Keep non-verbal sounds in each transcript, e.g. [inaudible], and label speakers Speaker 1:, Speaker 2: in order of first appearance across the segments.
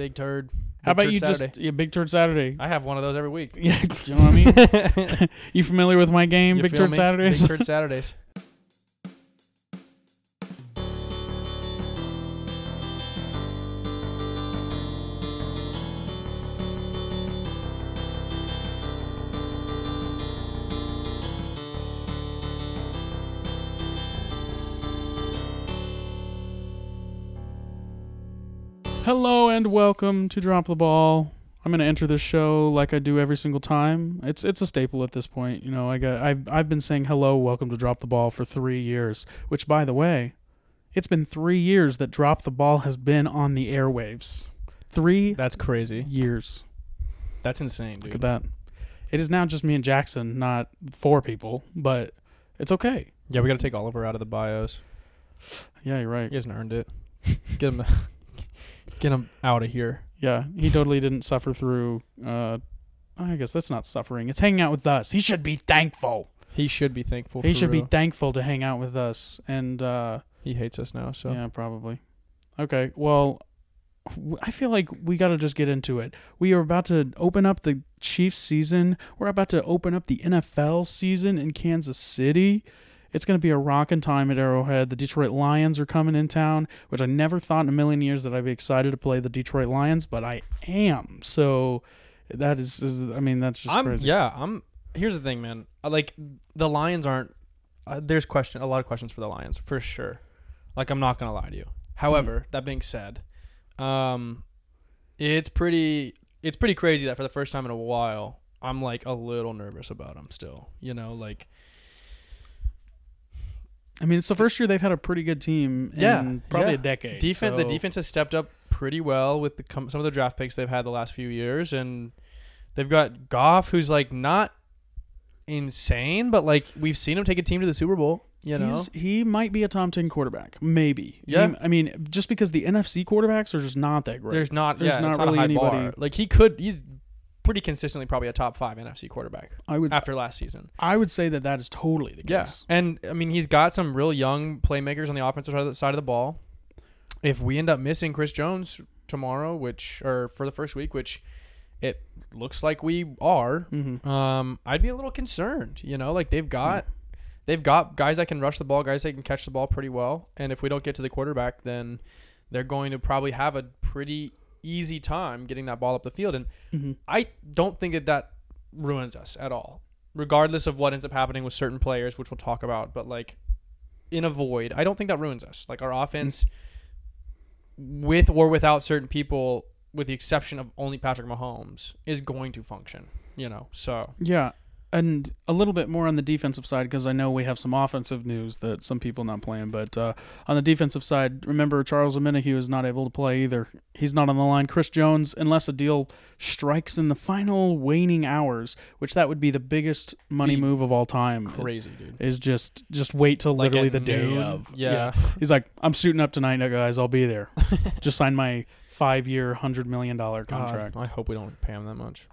Speaker 1: Big turd.
Speaker 2: How about
Speaker 1: Turd
Speaker 2: you
Speaker 1: Saturday.
Speaker 2: just yeah, Big Turd Saturday?
Speaker 1: I have one of those every week. [laughs]
Speaker 2: Yeah, you know what I mean. [laughs] you familiar with my game,
Speaker 1: You
Speaker 2: Big
Speaker 1: feel
Speaker 2: Turd
Speaker 1: me?
Speaker 2: Saturdays?
Speaker 1: Big turd Saturdays.
Speaker 2: Hello and welcome to Drop the Ball. I'm gonna enter this show like I do every single time. It's it's a staple at this point. You know, I got I've I've been saying hello, welcome to Drop the Ball for three years. Which, by the way, it's been three years that Drop the Ball has been on the airwaves. Three
Speaker 1: That's crazy.
Speaker 2: years.
Speaker 1: That's insane,
Speaker 2: Look
Speaker 1: dude.
Speaker 2: at that. It is now just me and Jackson, not four people, but it's okay.
Speaker 1: Yeah, we got to take Oliver out of the bios.
Speaker 2: Yeah, you're right.
Speaker 1: He hasn't earned it. [laughs] Get him, get him out of here.
Speaker 2: Yeah, he totally didn't suffer through. Uh, I guess that's not suffering. It's hanging out with us. He should be thankful.
Speaker 1: He should be thankful.
Speaker 2: He should be thankful to hang out with us. And uh,
Speaker 1: he hates us now. So
Speaker 2: yeah, probably. Okay, well, I feel like we got to just get into it. We are about to open up the Chiefs season. We're about to open up the NFL season in Kansas City. It's going to be a rockin' time at Arrowhead. The Detroit Lions are coming in town, which I never thought in a million years that I'd be excited to play the Detroit Lions, but I am. So that is, is I mean, that's just
Speaker 1: I'm
Speaker 2: crazy.
Speaker 1: yeah. I'm. Here's the thing, man. Like the Lions aren't. Uh, there's question a lot of questions for the Lions for sure. Like I'm not gonna lie to you. However, that being said, um, it's pretty it's pretty crazy that for the first time in a while, I'm like a little nervous about them still. You know, like
Speaker 2: I mean, it's the first year they've had a pretty good team in
Speaker 1: Yeah,
Speaker 2: probably
Speaker 1: yeah.
Speaker 2: a decade.
Speaker 1: defense. The defense has stepped up pretty well with the some of the draft picks they've had the last few years, and they've got Goff, who's like not insane, but like we've seen him take a team to the Super Bowl. You know,
Speaker 2: He's, he might be a top 10 quarterback. Maybe.
Speaker 1: Yeah.
Speaker 2: He- I mean, just because the NFC quarterbacks are just not that great.
Speaker 1: There's not.
Speaker 2: There's
Speaker 1: yeah,
Speaker 2: not really anybody-
Speaker 1: bar. Like he could. He's pretty consistently probably a top five NFC quarterback
Speaker 2: I would
Speaker 1: after last season.
Speaker 2: I would say that that is totally the
Speaker 1: Yeah,
Speaker 2: case.
Speaker 1: and I mean he's got some real young playmakers on the offensive side of the, side of the ball. If we end up missing Chris Jones tomorrow, which or for the first week, which it looks like we are,
Speaker 2: Mm-hmm.
Speaker 1: um, I'd be a little concerned. You know, like they've got. They've got guys that can rush the ball, guys that can catch the ball pretty well. And if we don't get to the quarterback, then they're going to probably have a pretty easy time getting that ball up the field. And
Speaker 2: Mm-hmm.
Speaker 1: I don't think that that ruins us at all, regardless of what ends up happening with certain players, which we'll talk about. But like in a void, I don't think that ruins us. Like our offense, with or without certain people, with the exception of only Patrick Mahomes, is going to function. You know, so
Speaker 2: Yeah. And a little bit more on the defensive side because I know we have some offensive news that some people not playing. But uh, on the defensive side, remember Charles Omenihu is not able to play either. He's not on the line. Chris Jones, unless a deal strikes in the final waning hours, which that would be the biggest money move of all time.
Speaker 1: crazy, dude.
Speaker 2: Is just just wait till
Speaker 1: Like
Speaker 2: literally the day of.
Speaker 1: Yeah.
Speaker 2: He's like, I'm suiting up tonight, guys. I'll be there. [laughs] just sign my five year, hundred million dollar contract.
Speaker 1: God, I hope we don't pay him that much.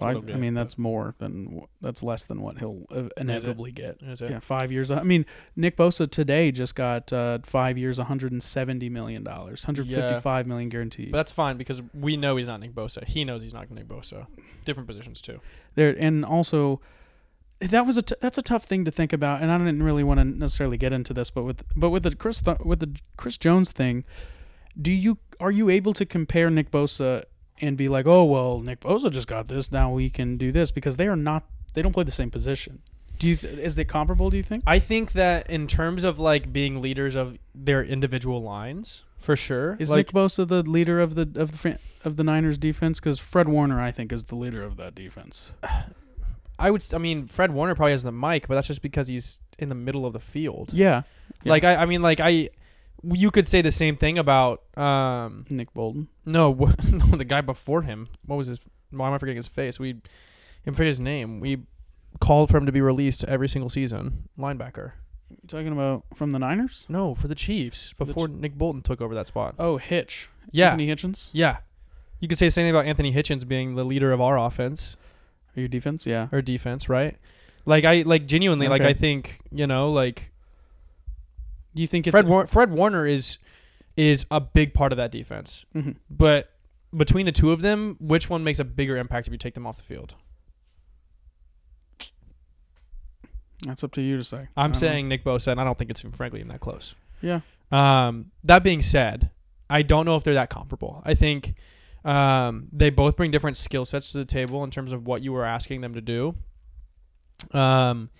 Speaker 2: I, I mean, that's more than that's less than what he'll inevitably get.
Speaker 1: Is it?
Speaker 2: Yeah, five years. I mean, Nick Bosa today just got uh, five years, 170 million dollars, 155 million guaranteed.
Speaker 1: But that's fine because we know he's not Nick Bosa. He knows he's not Nick Bosa. Different positions too.
Speaker 2: there and also that was a t- that's a tough thing to think about, and I didn't really want to necessarily get into this, but with but with the Chris Th- with the Chris Jones thing, do you are you able to compare Nick Bosa and be like, oh well, Nick Bosa just got this, now we can do this because they are not they don't play the same position. Do you th- is it comparable? Do you think?
Speaker 1: I think that in terms of like being leaders of their individual lines, for sure.
Speaker 2: Is
Speaker 1: like,
Speaker 2: Nick Bosa the leader of the of the of the Niners defense? Because Fred Warner, I think, is the leader of that defense. [sighs]
Speaker 1: I would. I mean, Fred Warner probably has the mic, but that's just because he's in the middle of the field.
Speaker 2: Yeah, yeah.
Speaker 1: Like I, I mean, like I, you could say the same thing about um
Speaker 2: Nick Bolton. [laughs]
Speaker 1: no, the guy before him. What was his? Why am I forgetting his face? We, I forget his name. We called for him to be released every single season. Linebacker.
Speaker 2: You talking about from the Niners?
Speaker 1: No, for the Chiefs
Speaker 2: the
Speaker 1: before Nick Bolton took over that spot.
Speaker 2: Oh, Hitch.
Speaker 1: Yeah,
Speaker 2: Anthony Hitchens.
Speaker 1: yeah. You could say the same thing about Anthony Hitchens being the leader of our offense
Speaker 2: Are your defense? Yeah.
Speaker 1: or defense, right? Like I like genuinely like I think you know like
Speaker 2: you think it's
Speaker 1: Fred War- Fred Warner is is a big part of that defense,
Speaker 2: Mhm.
Speaker 1: but between the two of them, which one makes a bigger impact if you take them off the field?
Speaker 2: That's up to you to say.
Speaker 1: I'm
Speaker 2: don't know.
Speaker 1: saying Nick Bosa, and I don't think it's frankly even that close.
Speaker 2: Yeah.
Speaker 1: Um, that being said, I don't know if they're that comparable. I think um, they both bring different skill sets to the table in terms of what you were asking them to do. Um,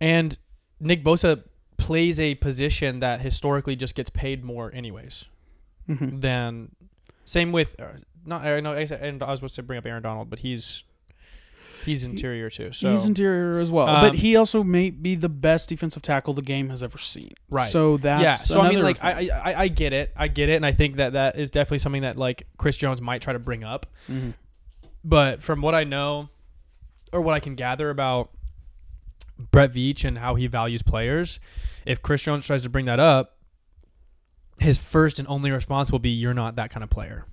Speaker 1: and Nick Bosa plays a position that historically just gets paid more, anyways.
Speaker 2: Mhm.
Speaker 1: Than same with uh, not I know I said- and I was supposed to bring up Aaron Donald, but he's he's interior too. So
Speaker 2: He's interior as well,
Speaker 1: Um,
Speaker 2: but he also may be the best defensive tackle the game has ever seen.
Speaker 1: Right.
Speaker 2: So that's
Speaker 1: yeah. So I mean, like. I, I I get it, I get it, and I think that that is definitely something that like Chris Jones might try to bring up.
Speaker 2: Mhm.
Speaker 1: But from what I know, or what I can gather about Brett Veach and how he values players, if Chris Jones tries to bring that up, his first and only response will be, "You're not that kind of player."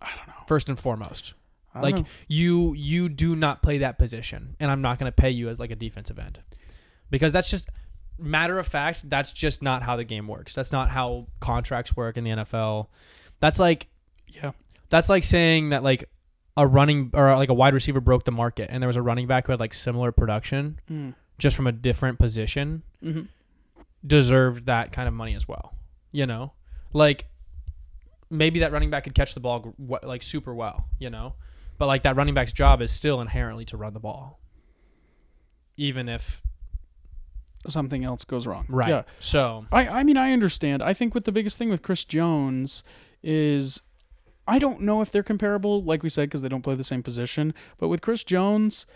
Speaker 2: I don't know.
Speaker 1: First and foremost, like
Speaker 2: know.
Speaker 1: you you do not play that position, and I'm not going to pay you as like a defensive end, because that's just matter of fact. That's just not how the game works. That's not how contracts work in the NFL. That's like
Speaker 2: yeah,
Speaker 1: that's like saying that like a running or like a wide receiver broke the market, and there was a running back who had like similar production
Speaker 2: Mm.
Speaker 1: just from a different position
Speaker 2: hmm
Speaker 1: deserved that kind of money as well. You know, like maybe that running back could catch the ball like super well. You know, but like that running back's job is still inherently to run the ball, even if
Speaker 2: something else goes wrong.
Speaker 1: right.
Speaker 2: Yeah.
Speaker 1: So
Speaker 2: I, I mean, I understand. I think what the biggest thing with Chris Jones is I don't know if they're comparable, like we said, because they don't play the same position. But with Chris Jones,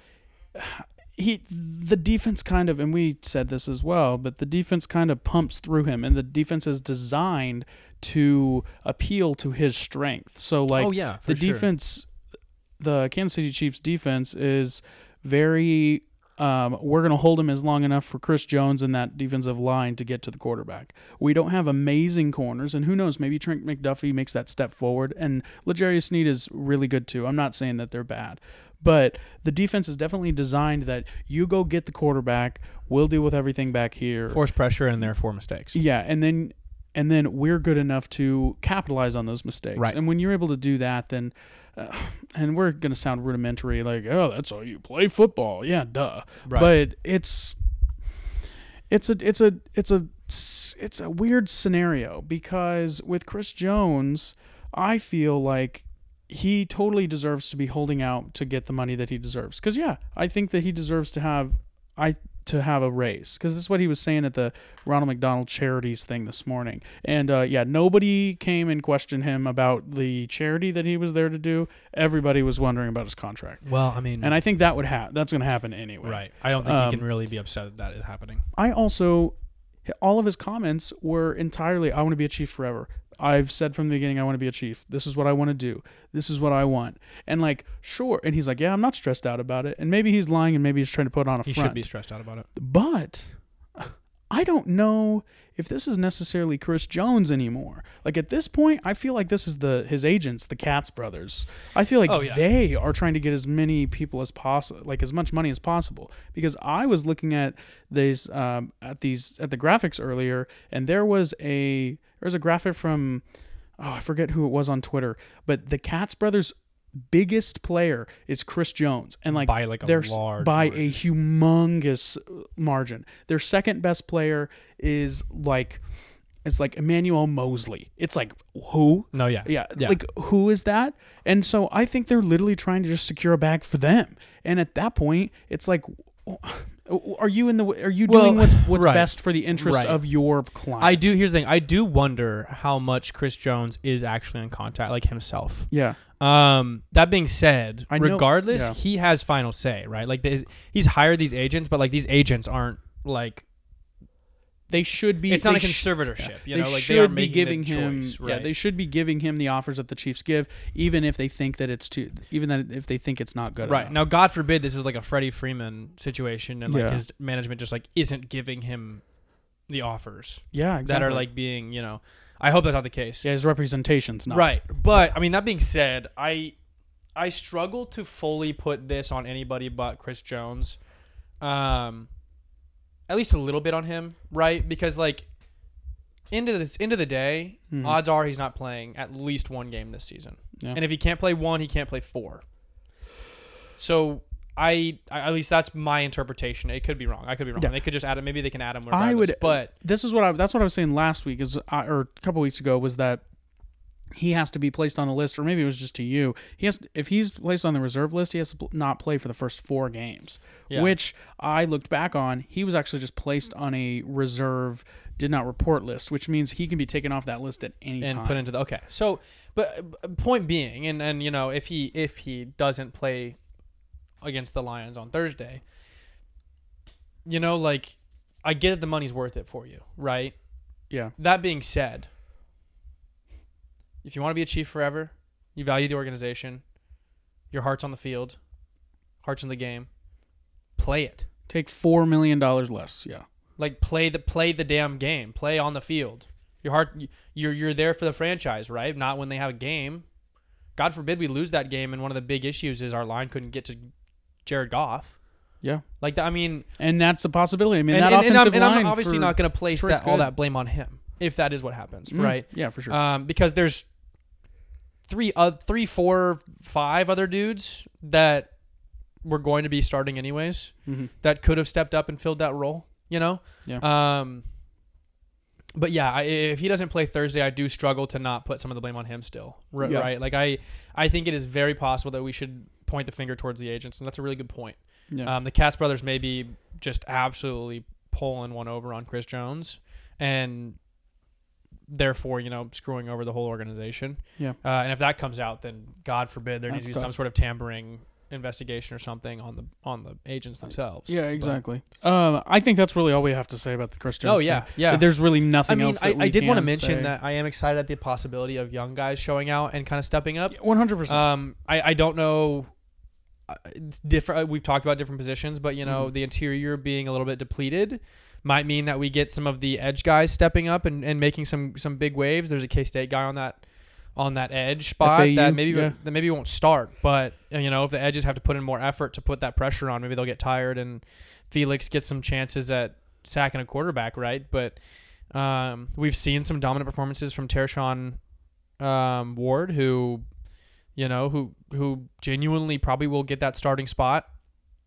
Speaker 2: he the defense kind of, and we said this as well, but the defense kind of pumps through him, and the defense is designed to appeal to his strength. So, oh, like,
Speaker 1: oh yeah,
Speaker 2: the defense, the Kansas City Chiefs defense is very. Um, we're going to hold him as long enough for Chris Jones and that defensive line to get to the quarterback. We don't have amazing corners, and who knows? Maybe Trent McDuffie makes that step forward, and L'Jarius Sneed is really good too. I'm not saying that they're bad, but the defense is definitely designed that you go get the quarterback. We'll deal with everything back here.
Speaker 1: force pressure and therefore mistakes.
Speaker 2: Yeah, and then and then we're good enough to capitalize on those mistakes.
Speaker 1: Right.
Speaker 2: And when you're able to do that, then uh, [sighs] and we're gonna sound rudimentary, like oh, that's how you play football. Yeah, duh.
Speaker 1: Right.
Speaker 2: But it's it's a it's a it's a it's a weird scenario because with Chris Jones, I feel like he totally deserves to be holding out to get the money that he deserves. Because yeah, I think that he deserves to have I to have a raise because this is what he was saying at the Ronald McDonald Charities thing this morning. And uh, yeah, nobody came and questioned him about the charity that he was there to do. Everybody was wondering about his contract,
Speaker 1: well, I mean,
Speaker 2: and I think that would have that's going to happen anyway.
Speaker 1: right. I don't think
Speaker 2: Um,
Speaker 1: he can really be upset that that is happening.
Speaker 2: I also, all of his comments were entirely, I want to be a chief forever. I've said from the beginning, I want to be a chief. This is what I want to do. This is what I want. And like, sure. And he's like, yeah, I'm not stressed out about it. And maybe he's lying and maybe he's trying to put on a
Speaker 1: He
Speaker 2: front.
Speaker 1: should be stressed out about it.
Speaker 2: But I don't know if this is necessarily Chris Jones anymore. Like at this point, I feel like this is the his agents, the Katz brothers. I feel like
Speaker 1: Oh, yeah.
Speaker 2: they are trying to get as many people as possible, like as much money as possible. Because I was looking at these um, at these at the graphics earlier, and there was a there was a graphic from oh I forget who it was on Twitter, but the Katz brothers biggest player is Chris Jones and like
Speaker 1: By, like, a
Speaker 2: they're
Speaker 1: large
Speaker 2: by
Speaker 1: margin.
Speaker 2: a humongous uh, margin. Their second best player is like it's like Emmanuel Moseley. It's like who?
Speaker 1: No, yeah,
Speaker 2: Yeah,
Speaker 1: yeah.
Speaker 2: like who is that? And so I think they're literally trying to just secure a bag for them. And at that point, it's like are you in the are you doing
Speaker 1: Well,
Speaker 2: what's what's
Speaker 1: right.
Speaker 2: best for the interest
Speaker 1: Right.
Speaker 2: of your client?
Speaker 1: I do. Here's the thing. I do wonder how much Chris Jones is actually in contact, like himself.
Speaker 2: Yeah.
Speaker 1: Um, that being said,
Speaker 2: I know-
Speaker 1: regardless,
Speaker 2: yeah.
Speaker 1: he has final say, right? Like the, he's hired these agents, but like these agents aren't like
Speaker 2: They should be
Speaker 1: it's not
Speaker 2: they
Speaker 1: a
Speaker 2: sh-
Speaker 1: conservatorship. You
Speaker 2: they
Speaker 1: know, like
Speaker 2: should
Speaker 1: they are
Speaker 2: be giving him
Speaker 1: choice,
Speaker 2: yeah they should be giving him the offers that the Chiefs give even if they think that it's too even that if they think it's not good
Speaker 1: right
Speaker 2: enough.
Speaker 1: now, God forbid this is like a Freddie Freeman situation, and like
Speaker 2: Yeah.
Speaker 1: his management just like isn't giving him the offers
Speaker 2: yeah exactly.
Speaker 1: that are like being, you know. I hope that's not the case.
Speaker 2: yeah his representation's not
Speaker 1: Right. But I mean that being said, I I struggle to fully put this on anybody but Chris Jones. Um at least a little bit on him, right? Because like into this into the day,
Speaker 2: Mhm.
Speaker 1: odds are he's not playing at least one game this season.
Speaker 2: Yeah.
Speaker 1: And if he can't play one, he can't play four. So I, I at least that's my interpretation. It could be wrong. I could be wrong.
Speaker 2: Yeah.
Speaker 1: They could just add him. Maybe they can add him.
Speaker 2: I would-
Speaker 1: but
Speaker 2: this is what I that's what I was saying last week is or a couple weeks ago was that he has to be placed on the list or maybe it was just to you. He has if he's placed on the reserve list, he has to not play for the first 4 games.
Speaker 1: Yeah.
Speaker 2: Which I looked back on, he was actually just placed on a reserve did not report list, which means he can be taken off that list at any
Speaker 1: and
Speaker 2: time.
Speaker 1: And put into the okay. So, but point being, and and you know, if he if he doesn't play against the Lions on Thursday, you know, like I get that the money's worth it for you, right?
Speaker 2: yeah.
Speaker 1: That being said, if you want to be a chief forever, you value the organization, your heart's on the field, heart's in the game, play it.
Speaker 2: Take 4 million dollars less. Yeah.
Speaker 1: Like play the play the damn game, play on the field. Your heart, you're you're there for the franchise, right? Not when they have a game. God forbid we lose that game, and one of the big issues is our line couldn't get to Jared Goff.
Speaker 2: Yeah.
Speaker 1: Like I mean,
Speaker 2: And that's a possibility. I mean,
Speaker 1: and,
Speaker 2: that
Speaker 1: and, and
Speaker 2: offensive
Speaker 1: I'm, and I'm obviously not going to place that all that blame on him if that is what happens,
Speaker 2: Mm,
Speaker 1: right?
Speaker 2: Yeah, for sure.
Speaker 1: um, because there's three, uh, three, four, five other dudes that were going to be starting anyways
Speaker 2: Mhm.
Speaker 1: that could have stepped up and filled that role. You know.
Speaker 2: Yeah.
Speaker 1: Um. But yeah, I, if he doesn't play Thursday, I do struggle to not put some of the blame on him still. R-
Speaker 2: Yeah.
Speaker 1: Right? Like I, I think it is very possible that we should point the finger towards the agents, and that's a really good point.
Speaker 2: Yeah.
Speaker 1: Um, the Katz brothers may be just absolutely pulling one over on Chris Jones, and therefore, you know, screwing over the whole organization.
Speaker 2: Yeah.
Speaker 1: Uh, and if that comes out, then God forbid there needs to be some sort of tampering investigation or something on the on the agents themselves.
Speaker 2: yeah, exactly. Um, I think that's really all we have to say about the Chris Jones.
Speaker 1: oh yeah,
Speaker 2: thing.
Speaker 1: yeah.
Speaker 2: There's really
Speaker 1: I
Speaker 2: nothing
Speaker 1: mean,
Speaker 2: else.
Speaker 1: I, I did want to mention
Speaker 2: say.
Speaker 1: that I am excited at the possibility of young guys showing out and kind of stepping up.
Speaker 2: 100. percent
Speaker 1: Um, I, I don't know. uh, It's different. We've talked about different positions, but you know,
Speaker 2: Mhm.
Speaker 1: the interior being a little bit depleted might mean that we get some of the edge guys stepping up and, and making some some big waves. There's a K State guy on that on that edge spot
Speaker 2: FAU,
Speaker 1: that maybe
Speaker 2: yeah.
Speaker 1: that maybe won't start, but uh, you know, if the edges have to put in more effort to put that pressure on, maybe they'll get tired and Felix gets some chances at sacking a quarterback, right? But um, we've seen some dominant performances from Tershawn um, Ward, who you know, who who genuinely probably will get that starting spot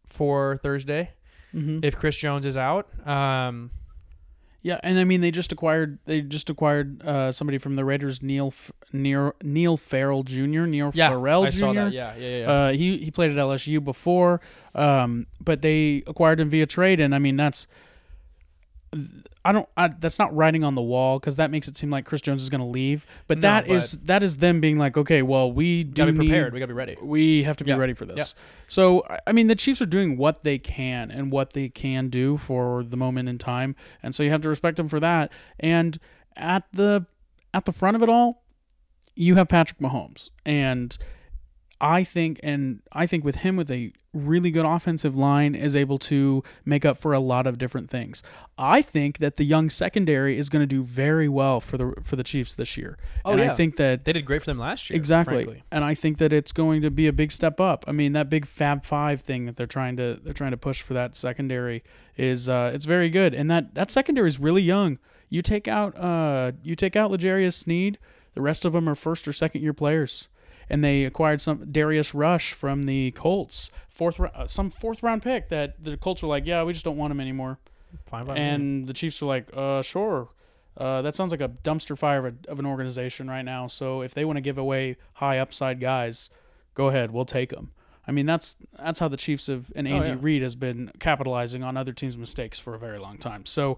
Speaker 1: for Thursday
Speaker 2: Mhm.
Speaker 1: if Chris Jones is out. Um,
Speaker 2: Yeah, and I mean they just acquired they just acquired uh, somebody from the Raiders, Neil F- Neil Neil Farrell Jr. Neil
Speaker 1: yeah,
Speaker 2: Farrell
Speaker 1: I saw that. Yeah, yeah, yeah. yeah.
Speaker 2: Uh, he he played at LSU before, um, but they acquired him via trade, and I mean that's I don't I, that's not writing on the wall because that makes it seem like Chris Jones is going to leave, but
Speaker 1: No,
Speaker 2: that is that is them being like, okay, well we do
Speaker 1: gotta be
Speaker 2: need-
Speaker 1: prepared. we gotta be ready.
Speaker 2: we have to be
Speaker 1: Yeah.
Speaker 2: ready for this. So, I- I mean, the Chiefs are doing what they can and what they can do for the moment in time, and so you have to respect them for that. And at the at the front of it all, you have Patrick Mahomes, and I think and I think with him with a really good offensive line is able to make up for a lot of different things. I think that the young secondary is going to do very well for the for the Chiefs this year.
Speaker 1: Oh,
Speaker 2: and I think that
Speaker 1: They did great for them last year.
Speaker 2: Exactly.
Speaker 1: frankly.
Speaker 2: And I think that it's going to be a big step up. I mean, that big Fab Five thing that they're trying to they're trying to push for that secondary is uh, it's very good. And that that secondary is really young. You take out uh you take out L'Jarius Sneed, the rest of them are first or second year players. And they acquired some Darius Rush from the Colts, fourth uh, some fourth round pick that the Colts were like, yeah, we just don't want him anymore.
Speaker 1: Fine by me.
Speaker 2: And the Chiefs were like, uh, sure. Uh, that sounds like a dumpster fire of, a, of an organization right now. So if they want to give away high upside guys, go ahead, we'll take them. I mean, that's that's how the Chiefs have and
Speaker 1: Oh,
Speaker 2: Andy
Speaker 1: yeah.
Speaker 2: Reid has been capitalizing on other teams' mistakes for a very long time. So,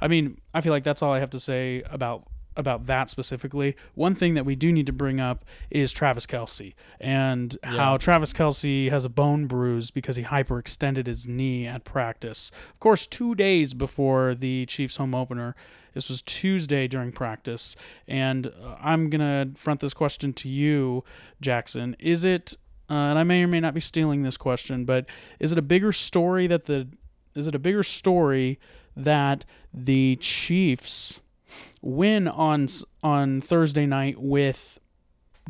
Speaker 2: I mean, I feel like that's all I have to say about about that specifically. One thing that we do need to bring up is Travis Kelce and how Travis Kelce has a bone bruise because he hyperextended his knee at practice. Of course, two days before the Chiefs home opener. This was Tuesday during practice, and uh, I'm gonna front this question to you, Jackson. Is it? Uh, and I may or may not be stealing this question, but is it a bigger story that the is it a bigger story that the Chiefs win on on Thursday night with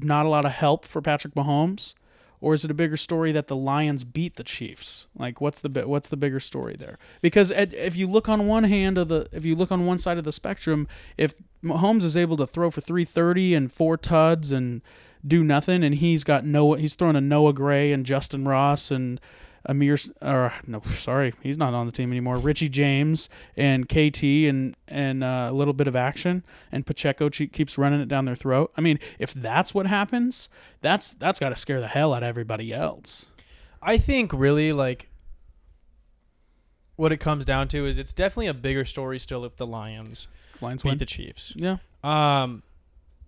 Speaker 2: not a lot of help for Patrick Mahomes, or is it a bigger story that the Lions beat the Chiefs? Like, what's the what's the bigger story there? Because at, if you look on one hand of the, if you look on one side of the spectrum, if Mahomes is able to throw for three thirty and four tuds and do nothing, and he's got Noah, he's throwing a Noah Gray and Justyn Ross and Amir, or no, sorry, he's not on the team anymore. Richie James and KT and and uh, a little bit of action, and Pacheco keeps running it down their throat. I mean, if that's what happens, that's that's got to scare the hell out of everybody else.
Speaker 1: I think really like what it comes down to is it's definitely a bigger story still if the Lions
Speaker 2: Lions
Speaker 1: beat
Speaker 2: win.
Speaker 1: the Chiefs.
Speaker 2: yeah,
Speaker 1: Um,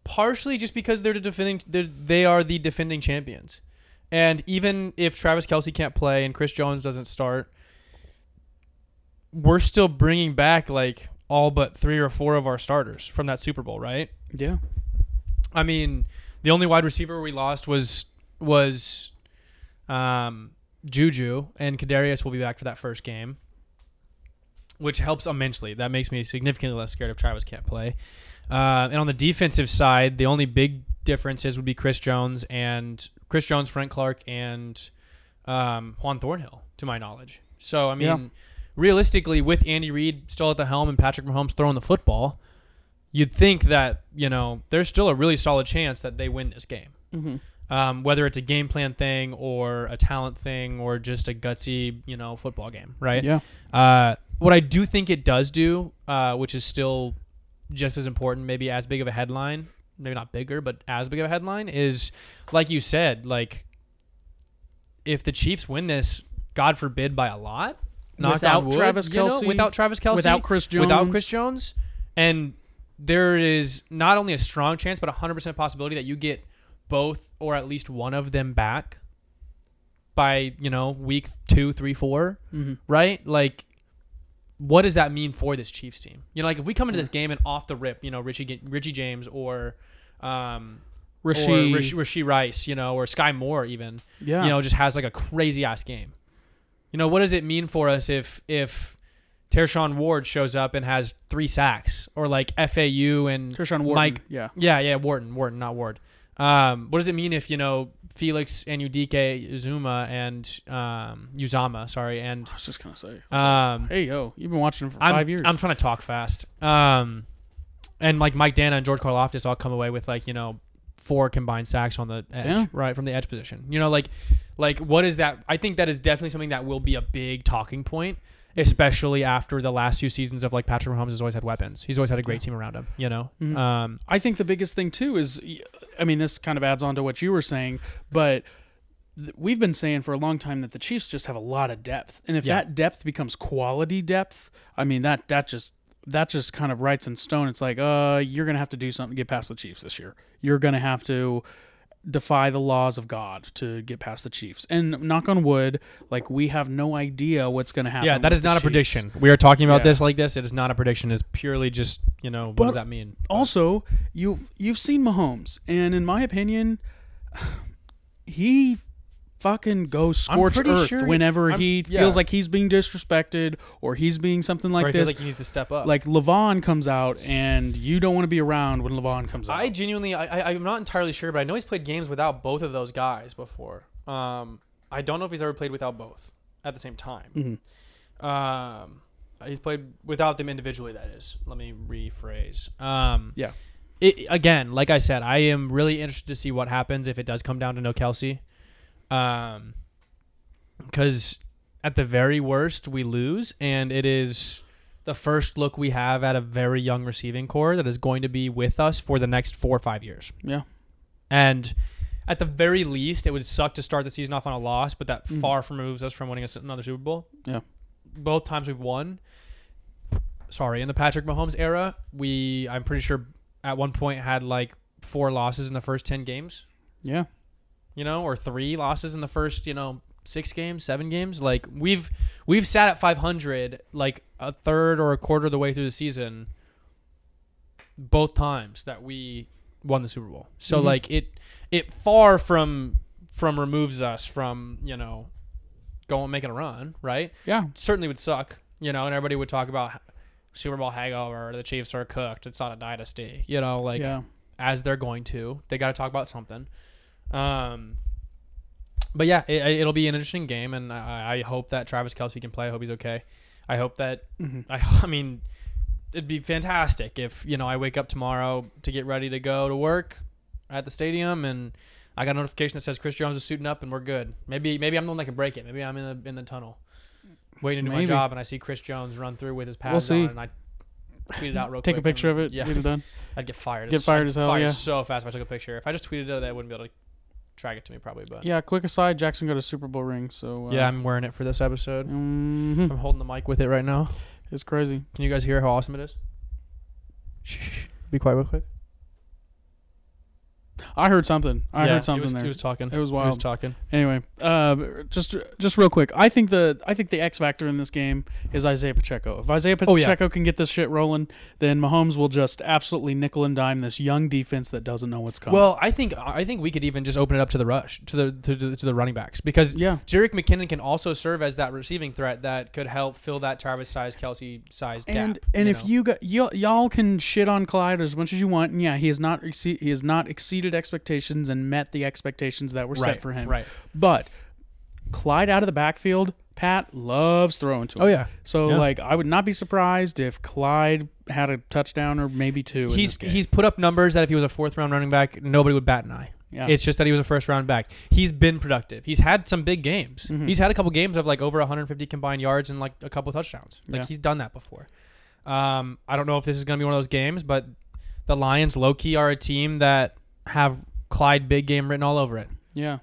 Speaker 1: partially just because they're the defending, they're, they are the defending champions, and even if Travis Kelce can't play and Chris Jones doesn't start, we're still bringing back like all but three or four of our starters from that Super Bowl, right?
Speaker 2: yeah,
Speaker 1: I mean, the only wide receiver we lost was was um, Juju, and Kadarius will be back for that first game, which helps immensely. That makes me significantly less scared if Travis can't play. Uh, and on the defensive side, the only big differences would be Chris Jones and Chris Jones, Frank Clark, and um, Juan Thornhill, to my knowledge. So I mean,
Speaker 2: Yeah.
Speaker 1: realistically, with Andy Reid still at the helm and Patrick Mahomes throwing the football, you'd think that you know there's still a really solid chance that they win this game.
Speaker 2: mm-hmm.
Speaker 1: Um, whether it's a game plan thing or a talent thing or just a gutsy, you know, football game, right?
Speaker 2: yeah,
Speaker 1: Uh, what I do think it does do, uh, which is still just as important, maybe as big of a headline, maybe not bigger, but as big of a headline, is like you said, like if the Chiefs win this, God forbid by a lot, knock
Speaker 2: Without
Speaker 1: wood,
Speaker 2: Travis
Speaker 1: you know, without Travis Kelce,
Speaker 2: without Chris Jones,
Speaker 1: without Chris Jones, and there is not only a strong chance, but a hundred percent possibility that you get both or at least one of them back by you know week two, three, four
Speaker 2: Mm-hmm.
Speaker 1: right? Like, what does that mean for this Chiefs team? You know, like if we come into this game and off the rip, you know, Richie Richie James or um
Speaker 2: Rasheed,
Speaker 1: Rishi, Rashee Rice, you know, or Sky Moore even,
Speaker 2: yeah,
Speaker 1: you know, just has like a crazy ass game. You know, what does it mean for us if if Tershawn Ward shows up and has three sacks or like FAU and
Speaker 2: Tershawn Wharton,
Speaker 1: Mike-
Speaker 2: yeah,
Speaker 1: yeah, yeah, Wharton, Wharton, not Ward. Um, what does it mean if you know Felix Anudike-Uzomah and um, Uzomah, sorry, and
Speaker 2: I was just gonna say,
Speaker 1: um,
Speaker 2: hey yo, you've been watching him for
Speaker 1: I'm,
Speaker 2: five years.
Speaker 1: I'm trying to talk fast. Um, and like Mike Danna and George Karlaftis all come away with like you know four combined sacks on the edge,
Speaker 2: Yeah.
Speaker 1: right from the edge position. You know, like like what is that? I think that is definitely something that will be a big talking point, especially after the last few seasons of like Patrick Mahomes has always had weapons. He's always had a great team around him. You know,
Speaker 2: Mhm.
Speaker 1: um,
Speaker 2: I think the biggest thing too is, I mean, this kind of adds on to what you were saying, but we've been saying for a long time that the Chiefs just have a lot of depth, and if
Speaker 1: Yeah.
Speaker 2: that depth becomes quality depth, I mean that that just that just kind of writes in stone. It's like, uh, you're gonna have to do something to get past the Chiefs this year. You're gonna have to defy the laws of God to get past the Chiefs. And knock on wood, like we have no idea what's gonna happen.
Speaker 1: yeah, that is not a
Speaker 2: Chiefs.
Speaker 1: prediction. We are talking about
Speaker 2: Yeah.
Speaker 1: this like this. It is not a prediction. It's purely just you know what
Speaker 2: But
Speaker 1: does that mean?
Speaker 2: Also, you you've seen Mahomes, and in my opinion, [sighs] he fucking
Speaker 1: I'm
Speaker 2: scorched earth
Speaker 1: sure-
Speaker 2: whenever
Speaker 1: I'm-
Speaker 2: he
Speaker 1: yeah.
Speaker 2: feels like he's being disrespected or he's being something like this.
Speaker 1: feels like he needs to step up.
Speaker 2: like Levon comes out, and you don't want to be around when Levon comes out.
Speaker 1: I genuinely, I, I, I'm not entirely sure, but I know he's played games without both of those guys before. Um, I don't know if he's ever played without both at the same time.
Speaker 2: Mhm.
Speaker 1: Um, he's played without them individually. That is. Let me rephrase. Um,
Speaker 2: Yeah.
Speaker 1: It, again, like I said, I am really interested to see what happens if it does come down to no Kelce. Um, because at the very worst we lose, and it is the first look we have at a very young receiving core that is going to be with us for the next four or five years.
Speaker 2: Yeah.
Speaker 1: And at the very least, it would suck to start the season off on a loss, but that
Speaker 2: Mhm.
Speaker 1: far from removes us from winning another Super Bowl.
Speaker 2: Yeah.
Speaker 1: Both times we've won. Sorry, in the Patrick Mahomes era, we I'm pretty sure at one point had like four losses in the first ten games
Speaker 2: yeah,
Speaker 1: you know, or three losses in the first, you know, six games, seven games. Like we've we've sat at 500 like a third or a quarter of the way through the season both times that we won the Super Bowl. So
Speaker 2: Mhm.
Speaker 1: like it it far from from removes us from, you know, going making a run, right?
Speaker 2: yeah,
Speaker 1: Certainly would suck, you know, and everybody would talk about Super Bowl hangover, the Chiefs are cooked, it's not a dynasty, you know, like
Speaker 2: yeah.
Speaker 1: as they're going to. They got to talk about something. Um, but yeah, it, it'll be an interesting game, and I, I hope that Travis Kelce can play. I hope he's okay. I hope that
Speaker 2: Mhm.
Speaker 1: I, [laughs] I mean, it'd be fantastic if you know I wake up tomorrow to get ready to go to work at the stadium and I got a notification that says Chris Jones is suiting up and we're good. Maybe maybe I'm the one that can break it. Maybe I'm in the in the tunnel waiting to do my job and I see Chris Jones run through with his pads
Speaker 2: We'll
Speaker 1: on and I tweet it out real
Speaker 2: Take
Speaker 1: quick.
Speaker 2: Take a picture of
Speaker 1: and-
Speaker 2: it.
Speaker 1: Yeah,
Speaker 2: Get it done. [laughs]
Speaker 1: I'd get fired.
Speaker 2: Get fired
Speaker 1: I'd
Speaker 2: as hell,
Speaker 1: Fired
Speaker 2: yeah.
Speaker 1: so fast if I took a picture. If I just tweeted it, I wouldn't be able to track it to me probably. But
Speaker 2: Yeah. Quick aside: Jackson got a Super Bowl ring, so uh,
Speaker 1: yeah, I'm wearing it for this episode.
Speaker 2: mhm.
Speaker 1: I'm holding the mic with it right now.
Speaker 2: it's crazy.
Speaker 1: Can you guys hear how awesome it is? Shh. Be quiet real quick.
Speaker 2: I heard something. I
Speaker 1: Yeah,
Speaker 2: heard something
Speaker 1: he was,
Speaker 2: there.
Speaker 1: He was talking.
Speaker 2: It was wild.
Speaker 1: He was talking.
Speaker 2: Anyway, uh, just just real quick, I think the I think the X factor in this game is Isaiah Pacheco. If Isaiah
Speaker 1: Oh, yeah.
Speaker 2: Pacheco can get this shit rolling, then Mahomes will just absolutely nickel and dime this young defense that doesn't know what's coming.
Speaker 1: Well, I think I think we could even just open it up to the rush to the to, the- to the running backs because
Speaker 2: yeah,
Speaker 1: Jerick McKinnon can also serve as that receiving threat that could help fill that Travis size Kelce size gap.
Speaker 2: and and if
Speaker 1: know?
Speaker 2: you got y- y'all can shit on Clyde as much as you want, and yeah, he has not he has not exceeded expectations and met the expectations that were
Speaker 1: right
Speaker 2: set for him.
Speaker 1: right?
Speaker 2: But Clyde out of the backfield, Pat loves throwing to him.
Speaker 1: Oh yeah,
Speaker 2: So
Speaker 1: Yeah.
Speaker 2: like I would not be surprised if Clyde had a touchdown or maybe two. in
Speaker 1: he's
Speaker 2: this game.
Speaker 1: he's put up numbers that if he was a fourth round running back, nobody would bat an eye.
Speaker 2: yeah.
Speaker 1: It's just that he was a first round back. He's been productive. He's had some big games.
Speaker 2: Mhm.
Speaker 1: He's had a couple games of like over 150 combined yards and like a couple touchdowns. Like
Speaker 2: Yeah.
Speaker 1: he's done that before. Um, I don't know if this is going to be one of those games, but the Lions low key are a team that have Clyde big game written all over it.
Speaker 2: yeah.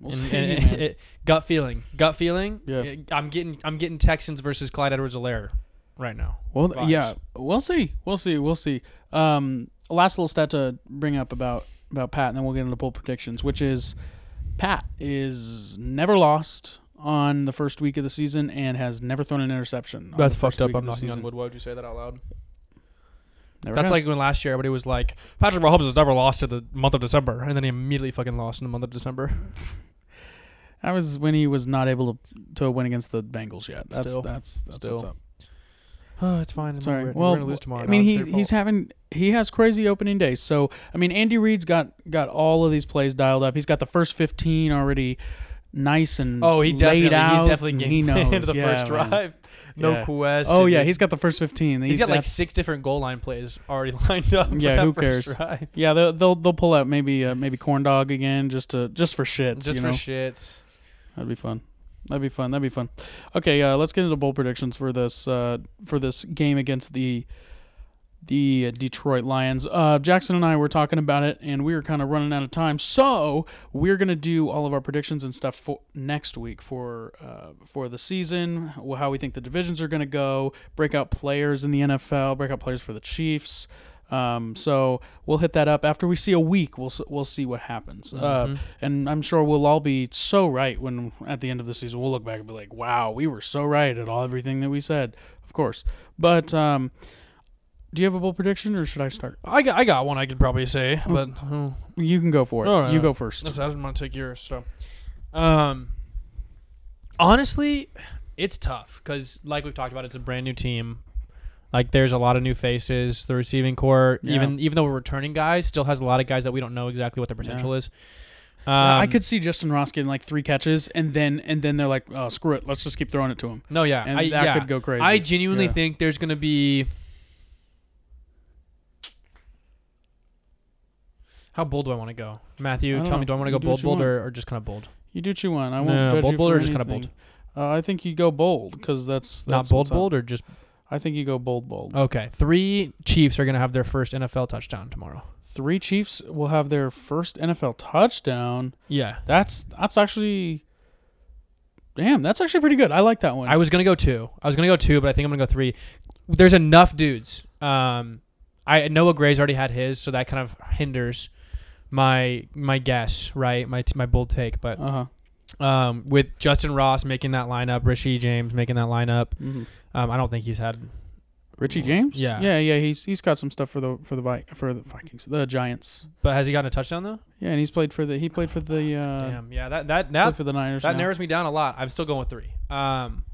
Speaker 2: We'll
Speaker 1: And-
Speaker 2: see,
Speaker 1: and-
Speaker 2: man. [laughs]
Speaker 1: it- gut feeling, gut feeling.
Speaker 2: Yeah.
Speaker 1: it- I'm getting I'm getting Texans versus Clyde Edwards-Helaire right now.
Speaker 2: well,
Speaker 1: vibes.
Speaker 2: yeah, we'll see, we'll see, we'll see. Um, last little stat to bring up about about Pat, and then we'll get into poll predictions, which is Pat is never lost on the first week of the season and has never thrown an interception.
Speaker 1: That's fucked up.
Speaker 2: week of
Speaker 1: I'm
Speaker 2: the
Speaker 1: knocking on
Speaker 2: season.
Speaker 1: wood. Why would you say that out loud?
Speaker 2: Never
Speaker 1: That's
Speaker 2: has.
Speaker 1: like when last year everybody was like, Patrick Mahomes has never lost to the month of December, and then he immediately fucking lost in the month of December. [laughs]
Speaker 2: that was when he was not able to to win against the Bengals yet. That's
Speaker 1: Still.
Speaker 2: that's that's
Speaker 1: Still.
Speaker 2: what's up.
Speaker 1: Oh, [sighs] it's fine.
Speaker 2: Sorry.
Speaker 1: We're,
Speaker 2: well,
Speaker 1: we're gonna lose tomorrow.
Speaker 2: I mean,
Speaker 1: It's
Speaker 2: he he's having he has crazy opening days. So I mean, Andy Reid's got got all of these plays dialed up. He's got the first fifteen already nice and
Speaker 1: Oh, he definitely
Speaker 2: laid out.
Speaker 1: he's definitely game
Speaker 2: he [laughs] knows
Speaker 1: the
Speaker 2: yeah,
Speaker 1: first
Speaker 2: man.
Speaker 1: drive. No
Speaker 2: Yeah.
Speaker 1: question.
Speaker 2: Oh yeah, he's got the first fifteen.
Speaker 1: he's got like six different goal line plays already [laughs] lined up.
Speaker 2: Yeah, who cares? Yeah. They'll, they'll they'll pull out maybe uh, maybe corn dog again just to just for shits.
Speaker 1: Just
Speaker 2: you
Speaker 1: for shits.
Speaker 2: That'd be fun. That'd be fun. That'd be fun. Okay, uh, let's get into bold predictions for this uh, for this game against the the Detroit Lions. Uh, Jackson and I were talking about it, and we were kind of running out of time, so we're gonna do all of our predictions and stuff for next week for uh, for the season, how we think the divisions are gonna go, breakout players in the NFL, breakout players for the Chiefs. Um, so we'll hit that up after we see a week. We'll we'll see what happens. Uh,
Speaker 1: Mhm.
Speaker 2: and I'm sure we'll all be so right when at the end of the season we'll look back and be like, "Wow, we were so right at all everything that we said." Of course, but um, do you have a bold prediction, or should I start?
Speaker 1: I got I got one I could probably say, but oh,
Speaker 2: You can go for it.
Speaker 1: Right.
Speaker 2: You go first.
Speaker 1: listen, I didn't want to take yours. So, um, honestly, it's tough because, like we've talked about, it's a brand new team. Like, there's a lot of new faces. The receiving core,
Speaker 2: Yeah.
Speaker 1: even even though we're returning guys, still has a lot of guys that we don't know exactly what their potential is. Um,
Speaker 2: Yeah, I could see Justyn Ross getting like three catches, and then and then they're like, "Oh, screw it, let's just keep throwing it to him,"
Speaker 1: No, yeah,
Speaker 2: and
Speaker 1: I,
Speaker 2: that
Speaker 1: yeah.
Speaker 2: could go crazy.
Speaker 1: I genuinely
Speaker 2: Yeah.
Speaker 1: think there's going to be. How bold do I want to go, Matthew? Tell
Speaker 2: know.
Speaker 1: me, do I want to go bold, bold, or, or just kind of bold?
Speaker 2: you do what you want. I won't
Speaker 1: No,
Speaker 2: judge
Speaker 1: bold,
Speaker 2: you
Speaker 1: bold or just kinda
Speaker 2: bold. Uh, I think you go bold because that's,
Speaker 1: Not
Speaker 2: that's
Speaker 1: bold,
Speaker 2: what's up.
Speaker 1: bold, or just
Speaker 2: I think you go bold, bold.
Speaker 1: okay. Three Chiefs are going to have their first NFL touchdown tomorrow.
Speaker 2: Three Chiefs will have their first NFL touchdown.
Speaker 1: Yeah,
Speaker 2: That's that's actually damn. That's actually pretty good. I like that one.
Speaker 1: I was gonna go two. I was gonna go two, but I think I'm gonna go three. There's enough dudes. Um, I Noah Gray's already had his, so that kind of hinders my my guess, right? My my bold take, but
Speaker 2: uh huh.
Speaker 1: um, with Justyn Ross making that lineup, Richie James making that lineup,
Speaker 2: hmm
Speaker 1: um, I don't think he's had.
Speaker 2: Richie James.
Speaker 1: Yeah.
Speaker 2: yeah, yeah. He's he's got some stuff for the for the Vi- for the Vikings, the Giants.
Speaker 1: But has he gotten a touchdown though?
Speaker 2: Yeah, and he's played for the he played for the uh,
Speaker 1: Damn, yeah, that that that
Speaker 2: for the Niners.
Speaker 1: that
Speaker 2: now.
Speaker 1: narrows me down a lot. I'm still going with three. Um,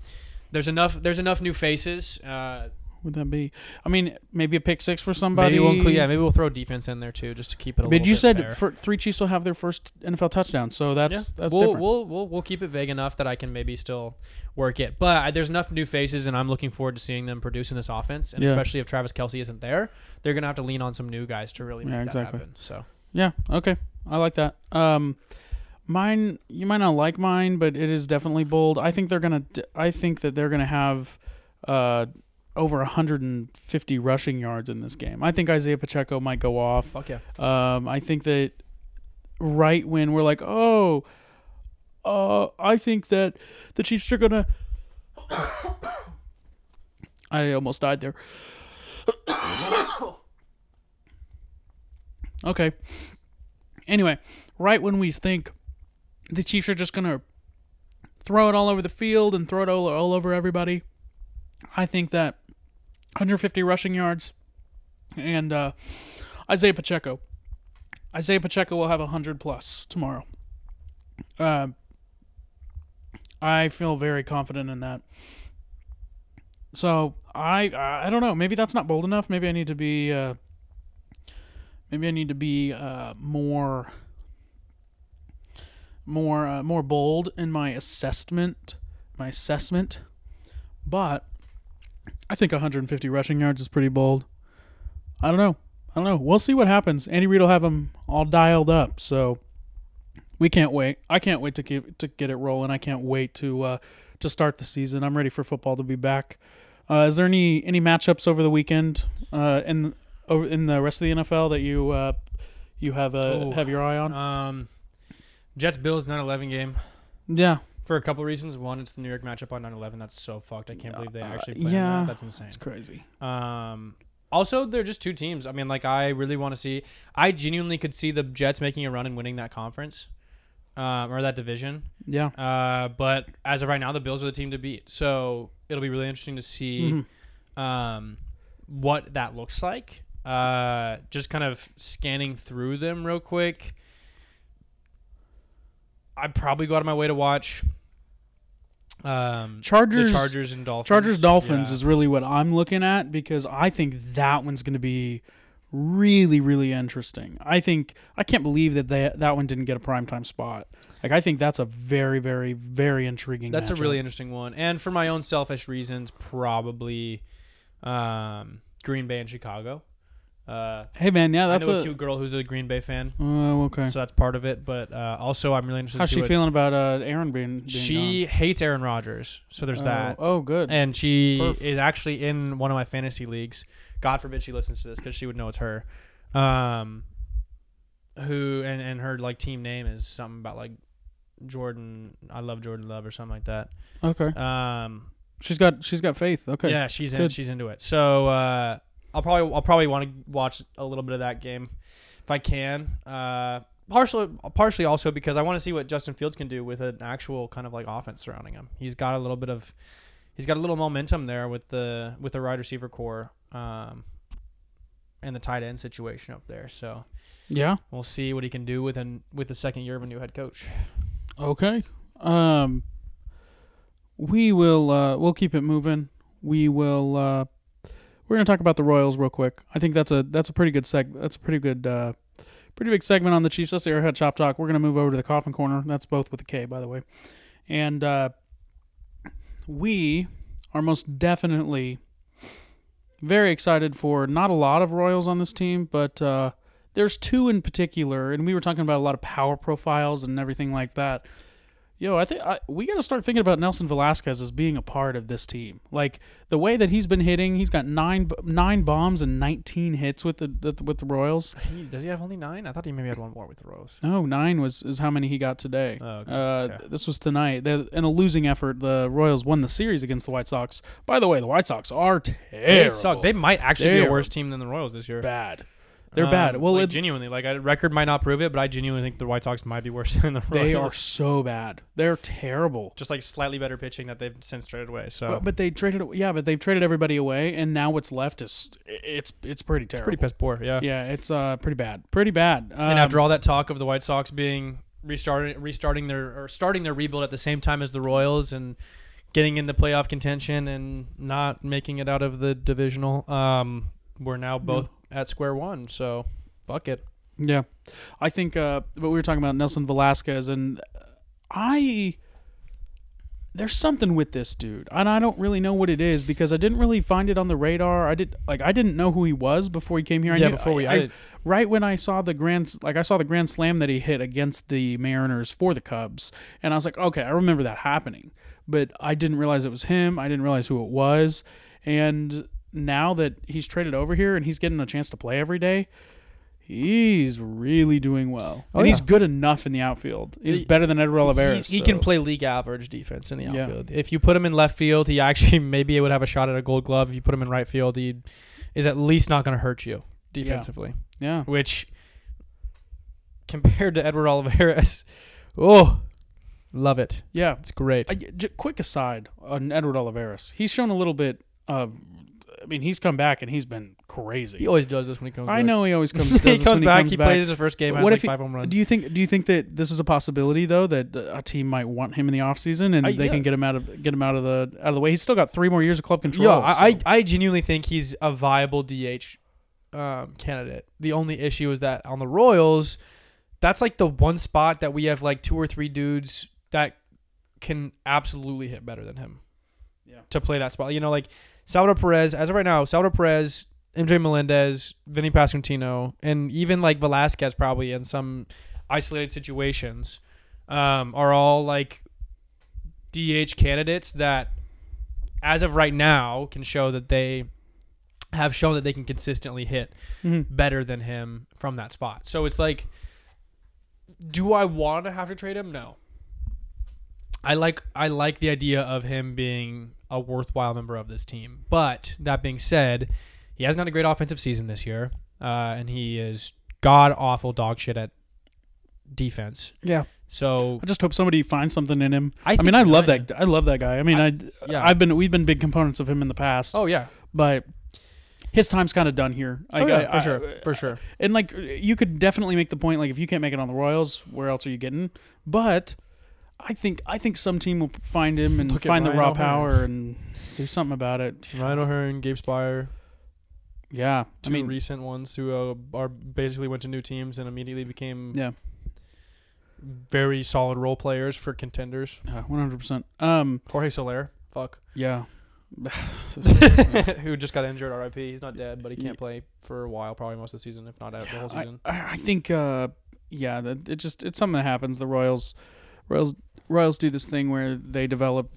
Speaker 1: there's enough there's enough new faces. Uh,
Speaker 2: would that be? I mean, maybe a pick six for somebody.
Speaker 1: Maybe we'll include, yeah, maybe we'll throw defense in there too, just to keep it. a
Speaker 2: But you said for three Chiefs will have their first NFL touchdown, so that's
Speaker 1: yeah,
Speaker 2: that's
Speaker 1: we'll,
Speaker 2: different.
Speaker 1: we'll we'll we'll keep it vague enough that I can maybe still work it. But I- there's enough new faces, and I'm looking forward to seeing them produce in this offense. And
Speaker 2: Yeah.
Speaker 1: especially if Travis Kelce isn't there, they're gonna have to lean on some new guys to really make
Speaker 2: Yeah,
Speaker 1: that
Speaker 2: exactly.
Speaker 1: happen. So
Speaker 2: Yeah. Okay. I like that. Um, mine. You might not like mine, but it is definitely bold. I think they're gonna. I think that they're gonna have, uh, over 150 rushing yards in this game. I think Isaiah Pacheco might go off.
Speaker 1: fuck yeah.
Speaker 2: Um, I think that right when we're like, oh, uh, I think that the Chiefs are gonna. [coughs] I almost died there. [coughs] okay. Anyway, right when we think the Chiefs are just gonna throw it all over the field and throw it all, all over everybody, I think that 150 rushing yards and uh, Isaiah Pacheco. Isaiah Pacheco will have 100 plus tomorrow. Um, I feel very confident in that. So I I don't know. Maybe that's not bold enough. Maybe I need to be. Uh, maybe I need to be uh, more. More uh, more bold in my assessment, my assessment, but I think 150 rushing yards is pretty bold. I don't know. I don't know. We'll see what happens. Andy Reid will have them all dialed up, so we can't wait. I can't wait to get to get it rolling. I can't wait to uh, to start the season. I'm ready for football to be back. Uh, is there any any matchups over the weekend uh, in over in the rest of the NFL that you uh, you have uh,
Speaker 1: Ooh.
Speaker 2: have your eye on?
Speaker 1: Um, Jets Bills 9/11 game
Speaker 2: yeah,
Speaker 1: for a couple reasons. One, it's the New York matchup on 9/11. That's so fucked. I can't believe they actually played
Speaker 2: yeah.
Speaker 1: that. That's insane.
Speaker 2: it's crazy.
Speaker 1: Um, also, they're just two teams. I mean, like I really want to see. I genuinely could see the Jets making a run and winning that conference, um, or that division.
Speaker 2: Yeah.
Speaker 1: Uh, but as of right now, the Bills are the team to beat. So it'll be really interesting to see
Speaker 2: Mhm.
Speaker 1: um, what that looks like. Uh, just kind of scanning through them real quick. I'd probably go out of my way to watch. Um,
Speaker 2: Chargers
Speaker 1: the Chargers and Dolphins.
Speaker 2: Chargers Dolphins
Speaker 1: Yeah.
Speaker 2: is really what I'm looking at because I think that one's going to be really really interesting. I think I can't believe that they, that one didn't get a primetime spot. Like I think that's a very very very intriguing
Speaker 1: That's a really interesting one. And for my own selfish reasons, probably um, Green Bay and Chicago. Uh,
Speaker 2: Hey man, yeah, that's
Speaker 1: I know a,
Speaker 2: a
Speaker 1: cute girl who's a Green Bay fan,
Speaker 2: Oh, okay.
Speaker 1: so that's part of it. But uh, also, I'm really interested
Speaker 2: How's
Speaker 1: to see
Speaker 2: she feeling about uh, Aaron being, being
Speaker 1: she hates Aaron Rodgers. So there's that.
Speaker 2: Oh, oh, good.
Speaker 1: And she
Speaker 2: Perf.
Speaker 1: is actually in one of my fantasy leagues. God forbid she listens to this because she would know it's her. Um, who and and her like team name is something about like Jordan. I love Jordan Love or something like that.
Speaker 2: okay.
Speaker 1: Um,
Speaker 2: She's got she's got faith. Okay.
Speaker 1: Yeah, she's in.
Speaker 2: Good.
Speaker 1: She's into it. So uh, I'll probably I'll probably want to watch a little bit of that game if I can. Uh, partially partially also because I want to see what Justin Fields can do with an actual kind of like offense surrounding him. He's got a little bit of he's got a little momentum there with the with the wide receiver core um, and the tight end situation up there. So
Speaker 2: Yeah.
Speaker 1: we'll see what he can do with an with the second year of a new head coach.
Speaker 2: Okay. Um we will uh we'll keep it moving. We will uh we're going to talk about the Royals real quick. I think that's a that's a pretty good seg that's a pretty good uh pretty big segment on the Chiefs. That's the Airhead Chop Talk. We're going to move over to the Coffin Corner. That's both with a K by the way. And uh we are most definitely very excited for not a lot of Royals on this team, but uh there's two in particular, and we were talking about a lot of power profiles and everything like that. Yo, I think I, we got to start thinking about Nelson Velasquez as being a part of this team. Like the way that he's been hitting, he's got nine nine bombs and 19 hits with the, the with the Royals.
Speaker 1: Does he have only nine? I thought he maybe had one more with the Royals.
Speaker 2: No, nine was is how many he got today.
Speaker 1: Oh, okay.
Speaker 2: Uh,
Speaker 1: Okay.
Speaker 2: This was tonight. They're, in a losing effort, the Royals won the series against the White Sox. By the way, the White Sox are terrible.
Speaker 1: They suck. They might actually be
Speaker 2: They're
Speaker 1: a worse team than the Royals this year.
Speaker 2: bad. They're
Speaker 1: Um,
Speaker 2: bad. Well,
Speaker 1: like,
Speaker 2: it,
Speaker 1: genuinely, like a record might not prove it, but I genuinely think the White Sox might be worse [laughs] than the Royals.
Speaker 2: they are so bad. They're terrible.
Speaker 1: just like slightly better pitching that they've since traded away. So
Speaker 2: But, but they traded, yeah, but they've traded everybody away, and now what's left is it's it's pretty
Speaker 1: it's
Speaker 2: terrible.
Speaker 1: pretty piss poor. Yeah.
Speaker 2: Yeah, it's uh pretty bad, pretty bad. Um,
Speaker 1: And after all that talk of the White Sox being restarting, restarting their or starting their rebuild at the same time as the Royals and getting into playoff contention and not making it out of the divisional. Um, we're now both at square one, so fuck it.
Speaker 2: Yeah, I think. Uh, but we were talking about Nelson Velasquez, and I there's something with this dude, and I don't really know what it is because I didn't really find it on the radar. I did like I didn't know who he was before he came here. I
Speaker 1: yeah,
Speaker 2: knew-
Speaker 1: before we,
Speaker 2: I,
Speaker 1: I,
Speaker 2: I- right when I saw the grand like I saw the grand slam that he hit against the Mariners for the Cubs, and I was like, okay, I remember that happening, but I didn't realize it was him. I didn't realize who it was, and now that he's traded over here and he's getting a chance to play every day. He's really doing well,
Speaker 1: Oh,
Speaker 2: and he's good enough in the outfield. He's
Speaker 1: He-
Speaker 2: better than Edward Olivares.
Speaker 1: he can play league average defense in the
Speaker 2: Yeah.
Speaker 1: outfield. If you put him in left field, he [laughs] actually maybe would have a shot at a Gold Glove. If you put him in right field, he is at least not going to hurt you defensively.
Speaker 2: Yeah,
Speaker 1: Which, compared to Edward Olivares, [laughs] oh, love it.
Speaker 2: yeah.
Speaker 1: It's great.
Speaker 2: I, j- quick aside on Edward Olivares. He's shown a little bit of. I mean, he's come back and he's been crazy.
Speaker 1: he always does this when he comes. Back.
Speaker 2: I
Speaker 1: back.
Speaker 2: know he always [laughs] comes.
Speaker 1: he
Speaker 2: this
Speaker 1: comes back.
Speaker 2: He, comes
Speaker 1: he
Speaker 2: back.
Speaker 1: plays his first game.
Speaker 2: But
Speaker 1: Has
Speaker 2: what
Speaker 1: like
Speaker 2: if he-
Speaker 1: five home runs.
Speaker 2: Do you think? Do you think that this is a possibility though that a team might want him in the offseason and
Speaker 1: I-
Speaker 2: they
Speaker 1: yeah.
Speaker 2: can get him out of get him out of the out of the way? He's still got three more years of club control.
Speaker 1: Yeah, I,
Speaker 2: so-
Speaker 1: I I genuinely think he's a viable DH um, candidate. The only issue is that on the Royals, that's like the one spot that we have like two or three dudes that can absolutely hit better than him.
Speaker 2: Yeah.
Speaker 1: To play that spot, you know, like Salvador Perez. As of right now, Salvador Perez, MJ Melendez, Vinnie Pasquantino, and even like Velázquez, probably in some isolated situations, um, are all like DH candidates that, as of right now, can show that they have shown that they can consistently hit
Speaker 2: Mhm.
Speaker 1: better than him from that spot. So it's like, do I want to have to trade him? No. I like I like the idea of him being a worthwhile member of this team. But that being said, he hasn't had a great offensive season this year, uh, and he is god awful dog shit at defense.
Speaker 2: Yeah.
Speaker 1: So
Speaker 2: I just hope somebody finds something in him.
Speaker 1: I,
Speaker 2: I, mean, I love that. I love that guy. I mean, I,
Speaker 1: yeah.
Speaker 2: I've been we've been big components of him in the past,
Speaker 1: Oh yeah,
Speaker 2: but his time's kind of done here.
Speaker 1: oh yeah,
Speaker 2: I-
Speaker 1: for
Speaker 2: I-
Speaker 1: sure, for sure.
Speaker 2: And like you could definitely make the point like if you can't make it on the Royals, where else are you getting? But I think I think some team will find him and
Speaker 1: Look at
Speaker 2: find the
Speaker 1: Ryan
Speaker 2: raw
Speaker 1: O'Hearn.
Speaker 2: power and do something about it.
Speaker 1: Ryan O'Hearn, Gabe Speier,
Speaker 2: Yeah,
Speaker 1: two
Speaker 2: I mean,
Speaker 1: recent ones who uh, are basically went to new teams and immediately became
Speaker 2: yeah,
Speaker 1: very solid role players for contenders.
Speaker 2: one hundred percent. Um,
Speaker 1: Jorge Soler, fuck,
Speaker 2: yeah, [laughs]
Speaker 1: who just got injured. RIP. He's not dead, but he can't play for a while, probably most of the season, if not out the whole
Speaker 2: I,
Speaker 1: season.
Speaker 2: I I think uh, yeah, that it just it's something that happens. The Royals, Royals, Royals do this thing where they develop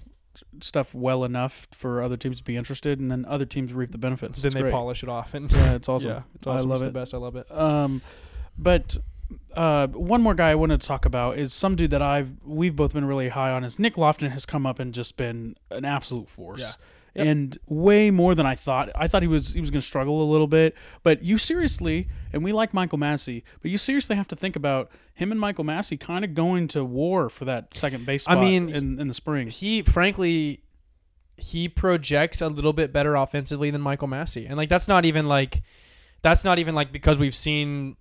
Speaker 2: stuff well enough for other teams to be interested, and then other teams reap the benefits.
Speaker 1: then
Speaker 2: It's
Speaker 1: they
Speaker 2: great.
Speaker 1: polish it off, and
Speaker 2: Yeah, it's awesome.
Speaker 1: yeah, it's
Speaker 2: I love
Speaker 1: it's
Speaker 2: it.
Speaker 1: the best. I love it.
Speaker 2: Um, but uh, one more guy I wanted to talk about is some dude that I've we've both been really high on. Is Nick Loftin has come up and just been an absolute force.
Speaker 1: Yeah. Yep.
Speaker 2: And way more than I thought. I thought he was he was going to struggle a little bit, but you seriously, and we like Michael Massey, but you seriously have to think about him and Michael Massey kind of going to war for that second base
Speaker 1: I mean,
Speaker 2: in, in the spring.
Speaker 1: he frankly he projects a little bit better offensively than Michael Massey. And like that's not even like that's not even like because we've seen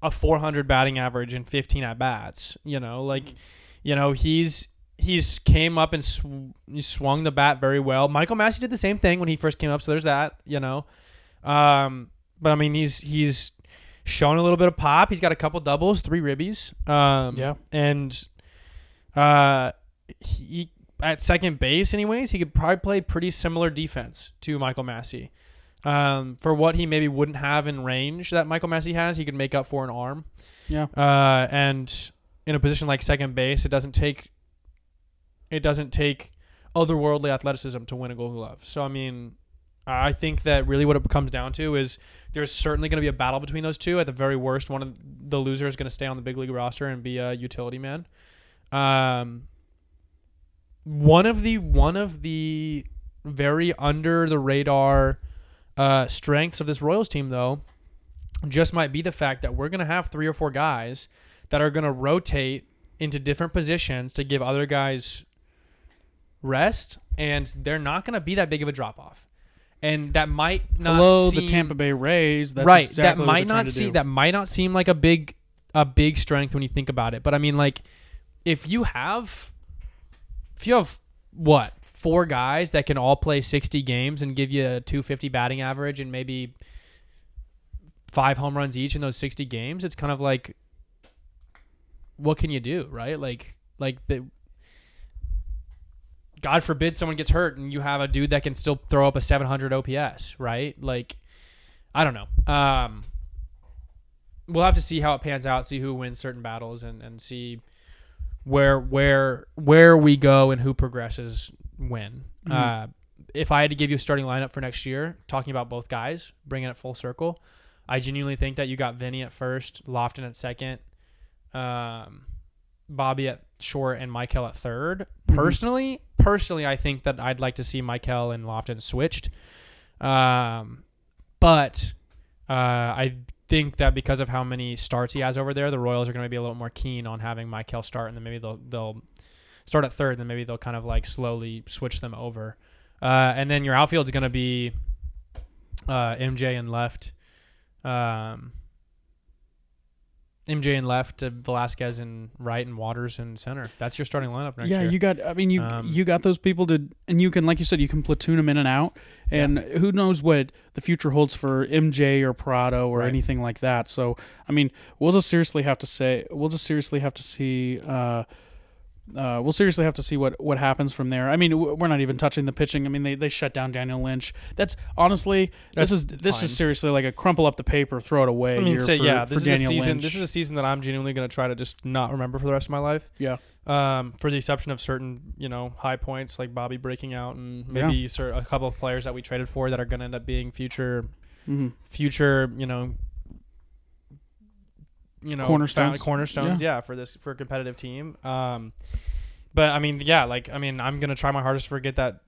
Speaker 1: a 400 batting average and 15 at bats, you know, like you know, he's he's came up and sw- he swung the bat very well. Michael Massey did the same thing when he first came up, so there's that, you know. Um but I mean, he's he's shown a little bit of pop. He's got a couple doubles, three ribbies. Um
Speaker 2: Yeah.
Speaker 1: and uh he at second base anyways he could probably play pretty similar defense to michael massey um, for what he maybe wouldn't have in range that michael massey has he could make up for an arm
Speaker 2: Yeah.
Speaker 1: uh, and in a position like second base it doesn't take it doesn't take otherworldly athleticism to win a gold glove. So i mean i think that really what it comes down to is there's certainly going to be a battle between those two. At the very worst one of the losers is going to stay on the big league roster and be a utility man. Um, one of the one of the very under the radar uh, strengths of this Royals team, though, just might be the fact that we're going to have three or four guys that are going to rotate into different positions to give other guys rest, and they're not going to be that big of a drop off. And that might not
Speaker 2: Hello,
Speaker 1: seem,
Speaker 2: the Tampa Bay Rays. That's
Speaker 1: right.
Speaker 2: exactly
Speaker 1: that might not
Speaker 2: to
Speaker 1: seem that might not seem like a big a big strength when you think about it. But I mean, like, if you have if you have what four guys that can all play 60 games and give you a 250 batting average and maybe five home runs each in those 60 games, it's kind of like what can you do, right? Like like the God forbid someone gets hurt and you have a dude that can still throw up a 700 OPS, right? Like I don't know. Um we'll have to see how it pans out, see who wins certain battles and and see where where where we go and who progresses when.
Speaker 2: Mhm.
Speaker 1: Uh, if I had to give you a starting lineup for next year, talking about both guys, bringing it full circle, I genuinely think that you got Vinnie at first, Loftin at second, um, Bobby at short, and Michael at 3rd
Speaker 2: Mhm.
Speaker 1: Personally, personally, I think that I'd like to see Michael and Loftin switched. Um, but uh, I think that because of how many starts he has over there, the Royals are going to be a little more keen on having Michael start, and then maybe they'll they'll start at third, and then maybe they'll kind of like slowly switch them over. Uh, and then your outfield is going to be uh, MJ and left, um, MJ and left, uh, Velázquez and right, and Waters and center. That's your starting lineup next
Speaker 2: yeah,
Speaker 1: year.
Speaker 2: you got. I mean, you
Speaker 1: Um,
Speaker 2: you got those people to, and you can, like you said, you can platoon them in and out, and who knows what the future holds for MJ or Pratto or
Speaker 1: Right.
Speaker 2: anything like that. So, I mean, we'll just seriously have to say, we'll just seriously have to see. Uh, uh, we'll seriously have to see what, what happens from there. I mean, we're not even touching the pitching. I mean, they, they shut down Daniel Lynch. That's honestly,
Speaker 1: That's
Speaker 2: this is this
Speaker 1: fine.
Speaker 2: is seriously like a crumple up the paper, throw it away.
Speaker 1: I mean, say
Speaker 2: for,
Speaker 1: yeah, this is
Speaker 2: Daniel
Speaker 1: a season.
Speaker 2: Lynch.
Speaker 1: This is a season that I'm genuinely going to try to just not remember for the rest of my life.
Speaker 2: yeah,
Speaker 1: Um, for the exception of certain, you know, high points like Bobby breaking out and maybe cer- a couple of players that we traded for that are going to end up being future,
Speaker 2: hmm
Speaker 1: future, you know, you know,
Speaker 2: Cornerstones.
Speaker 1: cornerstones, yeah. for this for a competitive team. Um, but I mean, yeah, like I mean, I'm gonna try my hardest to forget that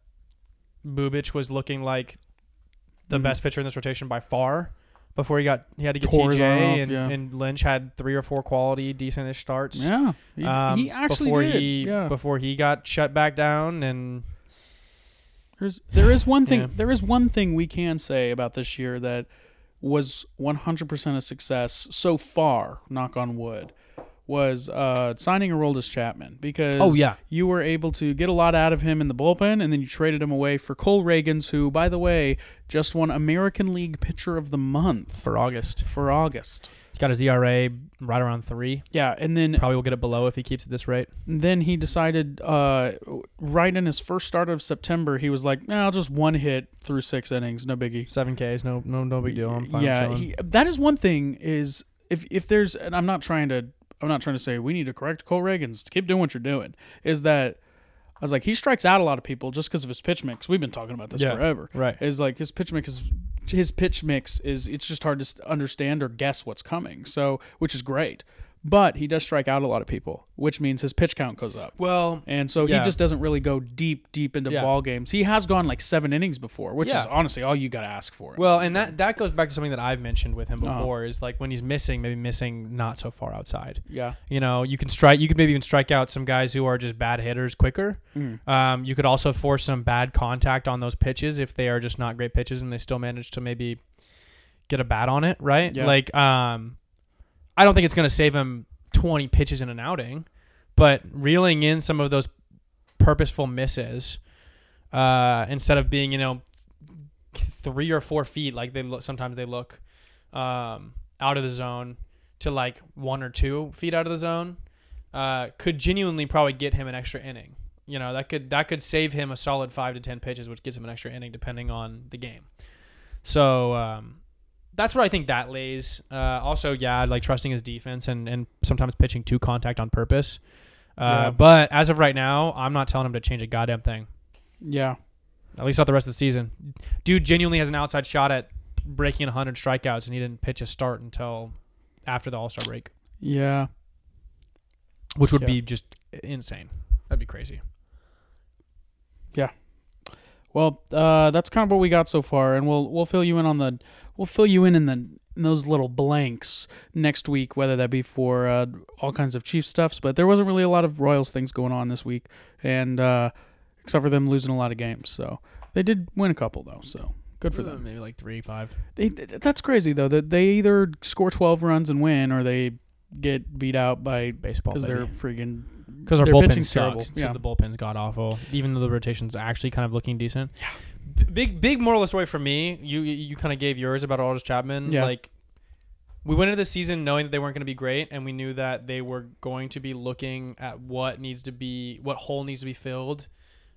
Speaker 1: Bubic was looking like the
Speaker 2: Mhm.
Speaker 1: best pitcher in this rotation by far. Before he got, he had to get
Speaker 2: Tore
Speaker 1: TJ,
Speaker 2: off,
Speaker 1: and,
Speaker 2: yeah.
Speaker 1: and Lynch had three or four quality, decentish starts.
Speaker 2: yeah. He,
Speaker 1: um,
Speaker 2: he actually
Speaker 1: before
Speaker 2: did.
Speaker 1: he
Speaker 2: yeah.
Speaker 1: before he got shut back down and
Speaker 2: There's there is one thing
Speaker 1: Yeah.
Speaker 2: there is one thing we can say about this year that was 100% a success so far, knock on wood, was uh, signing Aroldis Chapman because
Speaker 1: Oh, yeah.
Speaker 2: you were able to get a lot out of him in the bullpen and then you traded him away for Cole Ragans who by the way just won American League Pitcher of the Month
Speaker 1: for August,
Speaker 2: for August.
Speaker 1: He's got his ERA right around three.
Speaker 2: Yeah, and then
Speaker 1: Probably will get it below if he keeps at this rate.
Speaker 2: then he decided uh, right in his first start of September he was like, "Nah, I'll just one hit through 6 innings, no biggie."
Speaker 1: Seven Ks, no, no, no big deal. I'm fine.
Speaker 2: yeah, he, that is one thing. Is if if there's, and I'm not trying to, I'm not trying to say we need to correct Cole Ragans. Keep doing what you're doing. Is that I was like he strikes out a lot of people just because of his pitch mix. We've been talking about this
Speaker 1: Yeah.
Speaker 2: forever.
Speaker 1: right.
Speaker 2: Is like his pitch mix is his pitch mix is it's just hard to understand or guess what's coming. So which is great, but he does strike out a lot of people, which means his pitch count goes up.
Speaker 1: Well,
Speaker 2: And so
Speaker 1: Yeah.
Speaker 2: he just doesn't really go deep, deep into
Speaker 1: Yeah.
Speaker 2: ball games. He has gone like seven innings before, which is honestly all you got to ask for.
Speaker 1: well, and that that goes back to something that I've mentioned with him
Speaker 2: Uh-huh.
Speaker 1: before is like when he's missing, maybe missing not so far outside.
Speaker 2: yeah,
Speaker 1: You know, you can strike. You could maybe even strike out some guys who are just bad hitters quicker.
Speaker 2: Mm.
Speaker 1: Um, you could also force some bad contact on those pitches if they are just not great pitches and they still manage to maybe get a bat on it, right?
Speaker 2: Yeah.
Speaker 1: Like, um, I don't think it's going to save him 20 pitches in an outing, but reeling in some of those purposeful misses uh, instead of being, you know, three or four feet like they look. Sometimes they look um, out of the zone to like one or two feet out of the zone uh, could genuinely probably get him an extra inning. You know that could that could save him a solid five to ten pitches, which gives him an extra inning depending on the game. So um, that's where I think that lays. Uh, also, yeah, like trusting his defense and and sometimes pitching to contact on purpose. Uh,
Speaker 2: Yeah.
Speaker 1: But as of right now, I'm not telling him to change a goddamn thing.
Speaker 2: yeah,
Speaker 1: At least not the rest of the season. Dude genuinely has an outside shot at breaking 100 strikeouts, and he didn't pitch a start until after the All Star break,
Speaker 2: yeah.
Speaker 1: which would
Speaker 2: Yeah.
Speaker 1: be just insane. That'd be crazy. Yeah.
Speaker 2: Well, uh, that's kind of what we got so far, and we'll we'll fill you in on the we'll fill you in in the in those little blanks next week, whether that be for uh, all kinds of Chief stuffs. But there wasn't really a lot of Royals things going on this week, and uh, except for them losing a lot of games, so they did win a couple though. So good for them.
Speaker 1: Maybe like three, five.
Speaker 2: They, that's crazy though that they either score 12 runs and win or they get beat out by
Speaker 1: Baseball,
Speaker 2: because they're freaking
Speaker 1: because our bullpen sucks.
Speaker 2: terrible.
Speaker 1: It's just
Speaker 2: Yeah.
Speaker 1: the bullpen's god awful. Even though the rotation's actually kind of looking decent. Yeah. Big big moral of the story for me. You you kind of gave yours about Aroldis Chapman.
Speaker 2: Yeah.
Speaker 1: Like we went into the season knowing that they weren't going to be great, and we knew that they were going to be looking at what needs to be what hole needs to be filled.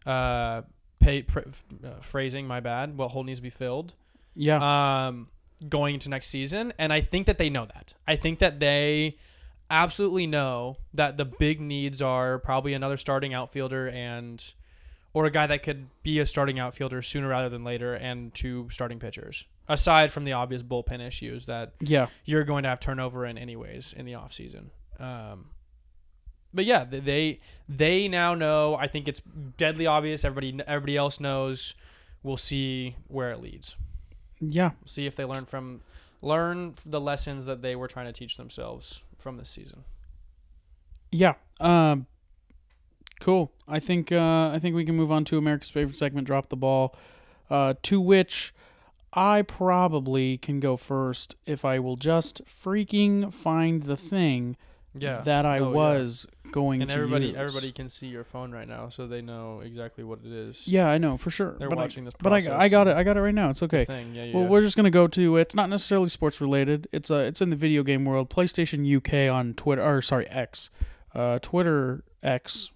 Speaker 1: Uh, pay, pr- uh, phrasing, my bad. What hole needs to be filled
Speaker 2: yeah
Speaker 1: um, going into next season. And I think that they know that. I think that they absolutely know that the big needs are probably another starting outfielder and or a guy that could be a starting outfielder sooner rather than later and two starting pitchers. Aside from the obvious bullpen issues that
Speaker 2: yeah
Speaker 1: you're going to have turnover in anyways in the offseason. Um but yeah, they they now know. I think it's deadly obvious. Everybody everybody else knows. We'll see where it leads
Speaker 2: yeah
Speaker 1: see if they learn from learn the lessons that they were trying to teach themselves from this season.
Speaker 2: yeah um cool I think uh I think we can move on to America's favorite segment drop the ball uh to which I probably can go first if I will just freaking find the thing
Speaker 1: Yeah,
Speaker 2: that I
Speaker 1: Oh, yeah.
Speaker 2: was going
Speaker 1: and
Speaker 2: to
Speaker 1: everybody
Speaker 2: use.
Speaker 1: everybody can see your phone right now, so they know exactly what it is.
Speaker 2: Yeah, I know for sure.
Speaker 1: they're
Speaker 2: but
Speaker 1: watching this.
Speaker 2: I, but I, I got it. I got it right now. It's okay.
Speaker 1: Thing. Yeah, yeah.
Speaker 2: Well, we're just gonna go to. It's not necessarily sports related. It's uh, it's in the video game world. PlayStation UK on Twitter, or sorry, X, uh, Twitter X,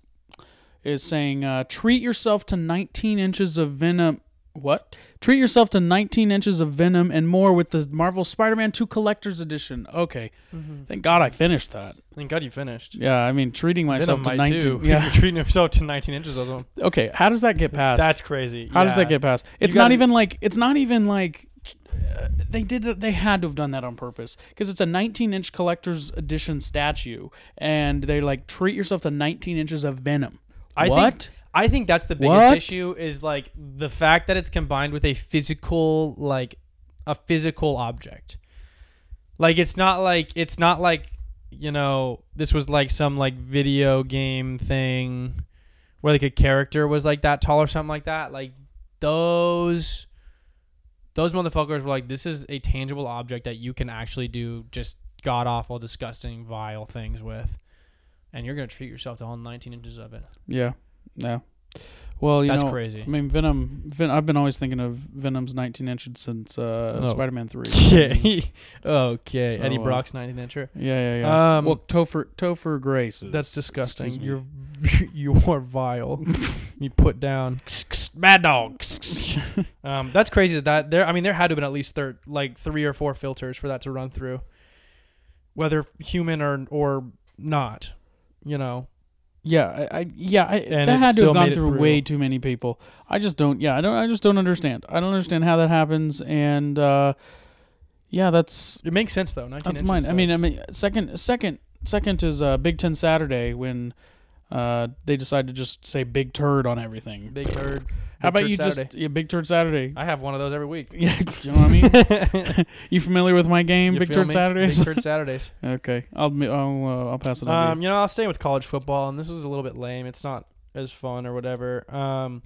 Speaker 2: is saying uh, treat yourself to 19 inches of venom. What? Treat yourself to 19 inches of venom and more with the Marvel Spider-Man 2 Collector's Edition. Okay,
Speaker 1: Mhm.
Speaker 2: thank God I finished that.
Speaker 1: Thank God you finished.
Speaker 2: Yeah, I mean treating myself
Speaker 1: Venom
Speaker 2: to 19.
Speaker 1: too. [laughs]
Speaker 2: Yeah.
Speaker 1: You're treating yourself to 19 inches. of them.
Speaker 2: Okay, how does that get past?
Speaker 1: That's crazy.
Speaker 2: How does that get past? It's
Speaker 1: gotta-
Speaker 2: not even like it's not even like uh, they did it- they had to have done that on purpose because it's a 19 inch collector's edition statue and they like treat yourself to 19 inches of venom.
Speaker 1: I
Speaker 2: what?
Speaker 1: think I think that's the biggest
Speaker 2: What?
Speaker 1: issue is like the fact that it's combined with a physical like a physical object. Like it's not like it's not like you know this was like some like video game thing where like a character was like that tall or something like that. Like those those motherfuckers were like this is a tangible object that you can actually do just god awful disgusting vile things with and you're gonna treat yourself to all 19 inches of it
Speaker 2: yeah. Yeah. Well, you
Speaker 1: that's
Speaker 2: know,
Speaker 1: crazy
Speaker 2: I mean, Venom. Ven- I've been always thinking of Venom's 19 inches since uh,
Speaker 1: Oh.
Speaker 2: Spider-Man 3. [laughs]
Speaker 1: Okay. okay.
Speaker 2: So,
Speaker 1: Eddie
Speaker 2: uh,
Speaker 1: Brock's 19 incher.
Speaker 2: Yeah, yeah, yeah.
Speaker 1: Um,
Speaker 2: well, Topher Topher Grace. is-
Speaker 1: That's disgusting. You're [laughs] you are vile. you put down [laughs] bad dog. um, that's crazy that that there. I mean, there had to have been at least thir- like three or four filters for that to run through, whether human or or not. You know.
Speaker 2: Yeah, I, I yeah, I,
Speaker 1: And
Speaker 2: that
Speaker 1: it
Speaker 2: had to
Speaker 1: still
Speaker 2: have gone
Speaker 1: made it
Speaker 2: through,
Speaker 1: through.
Speaker 2: way too many people. I just don't. Yeah, I don't. I just don't understand. I don't understand how that happens. And uh, yeah, that's
Speaker 1: It makes sense though. 19
Speaker 2: that's
Speaker 1: inches
Speaker 2: mine. I mean, I
Speaker 1: does.
Speaker 2: mean, second, second, second is uh, Big Ten Saturday when uh, they decide to just say "big turd" on everything.
Speaker 1: big turd.
Speaker 2: How about you
Speaker 1: Saturday.
Speaker 2: just yeah, Big Turd Saturday?
Speaker 1: I have one of those every week. [laughs]
Speaker 2: yeah, you know what I mean. [laughs] you familiar with my game,
Speaker 1: You
Speaker 2: Big
Speaker 1: feel
Speaker 2: Turd
Speaker 1: me?
Speaker 2: Saturdays?
Speaker 1: Big turd Saturdays. [laughs]
Speaker 2: okay, I'll I'll uh, I'll pass it on. to
Speaker 1: Um, you know, I'll stay with college football, and this was a little bit lame. It's not as fun or whatever. Um,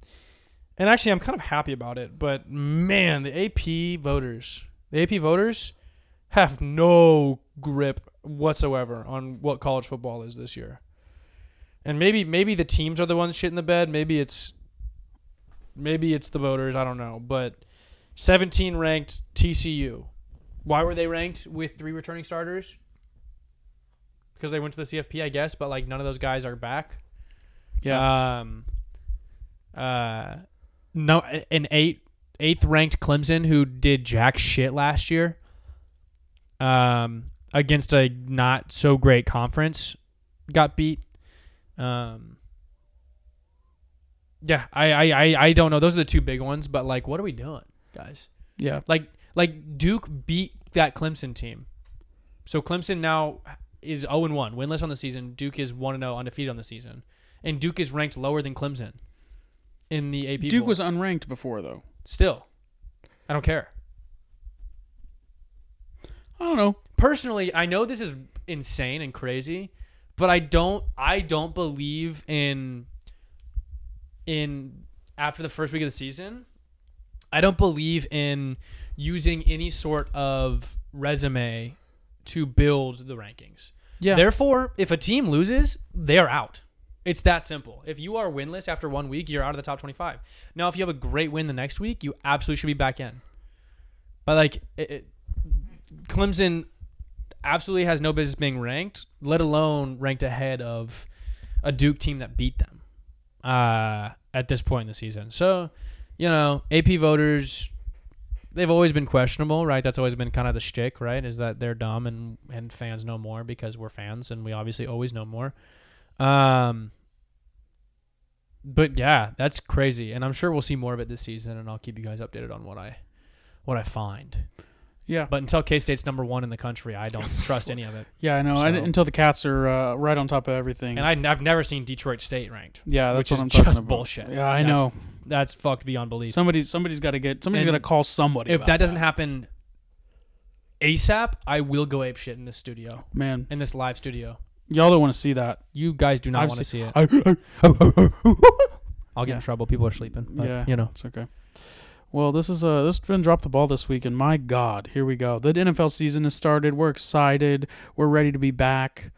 Speaker 1: and actually, I'm kind of happy about it. But man, the AP voters, the AP voters, have no grip whatsoever on what college football is this year. And maybe maybe the teams are the ones shitting the bed. Maybe it's maybe it's the voters. I don't know. But 17 ranked TCU. Why were they ranked with three returning starters? because they went to the CFP, I guess. But like none of those guys are back.
Speaker 2: yeah.
Speaker 1: Um. Uh, no, an eight eighth ranked Clemson who did jack shit last year. Um, against a not so great conference, got beat. Um. Yeah, I, I, I, I don't know. Those are the two big ones, but like, what are we doing, guys?
Speaker 2: yeah.
Speaker 1: Like like Duke beat that Clemson team. So Clemson now is 0 and 1, winless on the season. Duke is 1 and 0, undefeated on the season. And Duke is ranked lower than Clemson in the AP.
Speaker 2: Duke was unranked before though.
Speaker 1: still. I don't care.
Speaker 2: I don't know.
Speaker 1: Personally, I know this is insane and crazy, but I don't I don't believe in in after the first week of the season, I don't believe in using any sort of resume to build the rankings.
Speaker 2: Yeah.
Speaker 1: Therefore, if a team loses, they're out. It's that simple. If you are winless after one week, you're out of the top 25. Now, if you have a great win the next week, you absolutely should be back in. But like, it, it, Clemson absolutely has no business being ranked, let alone ranked ahead of a Duke team that beat them uh, at this point in the season. So, you know, AP voters, they've always been questionable, right? That's always been kind of the shtick, right? Is that they're dumb and and fans know more because we're fans and we obviously always know more. Um, but yeah, that's crazy, and I'm sure we'll see more of it this season, and I'll keep you guys updated on what I what I find.
Speaker 2: Yeah.
Speaker 1: But until K State's number one in the country, I don't [laughs] trust any of it.
Speaker 2: Yeah, I know. I, until the Cats are uh, right on top of everything.
Speaker 1: And I, I've never seen Detroit State ranked.
Speaker 2: yeah, that's
Speaker 1: which
Speaker 2: what
Speaker 1: is
Speaker 2: I'm talking
Speaker 1: just
Speaker 2: about.
Speaker 1: bullshit.
Speaker 2: Yeah, I
Speaker 1: That's
Speaker 2: know.
Speaker 1: That's fucked beyond belief.
Speaker 2: Somebody, somebody's got to get. Somebody's got to call somebody.
Speaker 1: if that doesn't happen ASAP, I will go ape shit in this studio,
Speaker 2: man,
Speaker 1: in this live studio.
Speaker 2: y'all don't want to see that.
Speaker 1: You guys do not want to see it.
Speaker 2: I, [laughs] I,
Speaker 1: I'll get
Speaker 2: Yeah.
Speaker 1: in trouble. People are sleeping. But,
Speaker 2: Yeah.
Speaker 1: You know.
Speaker 2: It's okay. Well, this is uh this has been drop the ball this week, and my God, here we go. The NFL season has started. We're excited. We're ready to be back.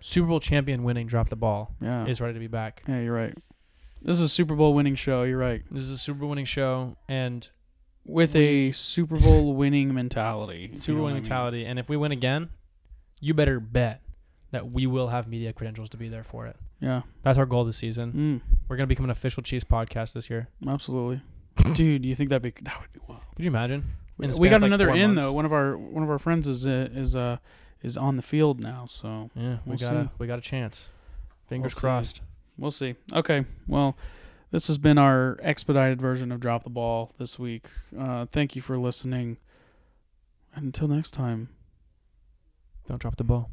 Speaker 1: Super Bowl champion winning drop the ball
Speaker 2: Yeah,
Speaker 1: is ready to be back.
Speaker 2: yeah, you're right. This is a Super Bowl winning show. You're right.
Speaker 1: This is a Super Bowl winning show and
Speaker 2: With a Super Bowl winning mentality.
Speaker 1: Super Bowl
Speaker 2: what I mean.
Speaker 1: mentality. And if we win again, you better bet that we will have media credentials to be there for it.
Speaker 2: Yeah.
Speaker 1: That's our goal this season.
Speaker 2: Mm,
Speaker 1: We're gonna become an official Chiefs podcast this year.
Speaker 2: absolutely. Dude, you think that'd be that would be wild.
Speaker 1: Could you imagine? In
Speaker 2: we got
Speaker 1: like,
Speaker 2: another in
Speaker 1: months.
Speaker 2: though. One of our one of our friends is uh, is uh is on the field now, so
Speaker 1: Yeah, we
Speaker 2: We'll
Speaker 1: got a we got a chance. Fingers
Speaker 2: We'll see.
Speaker 1: crossed.
Speaker 2: we'll see. Okay, well, this has been our expedited version of Drop the Ball this week. Uh, thank you for listening. And until next time.
Speaker 1: Don't drop the ball.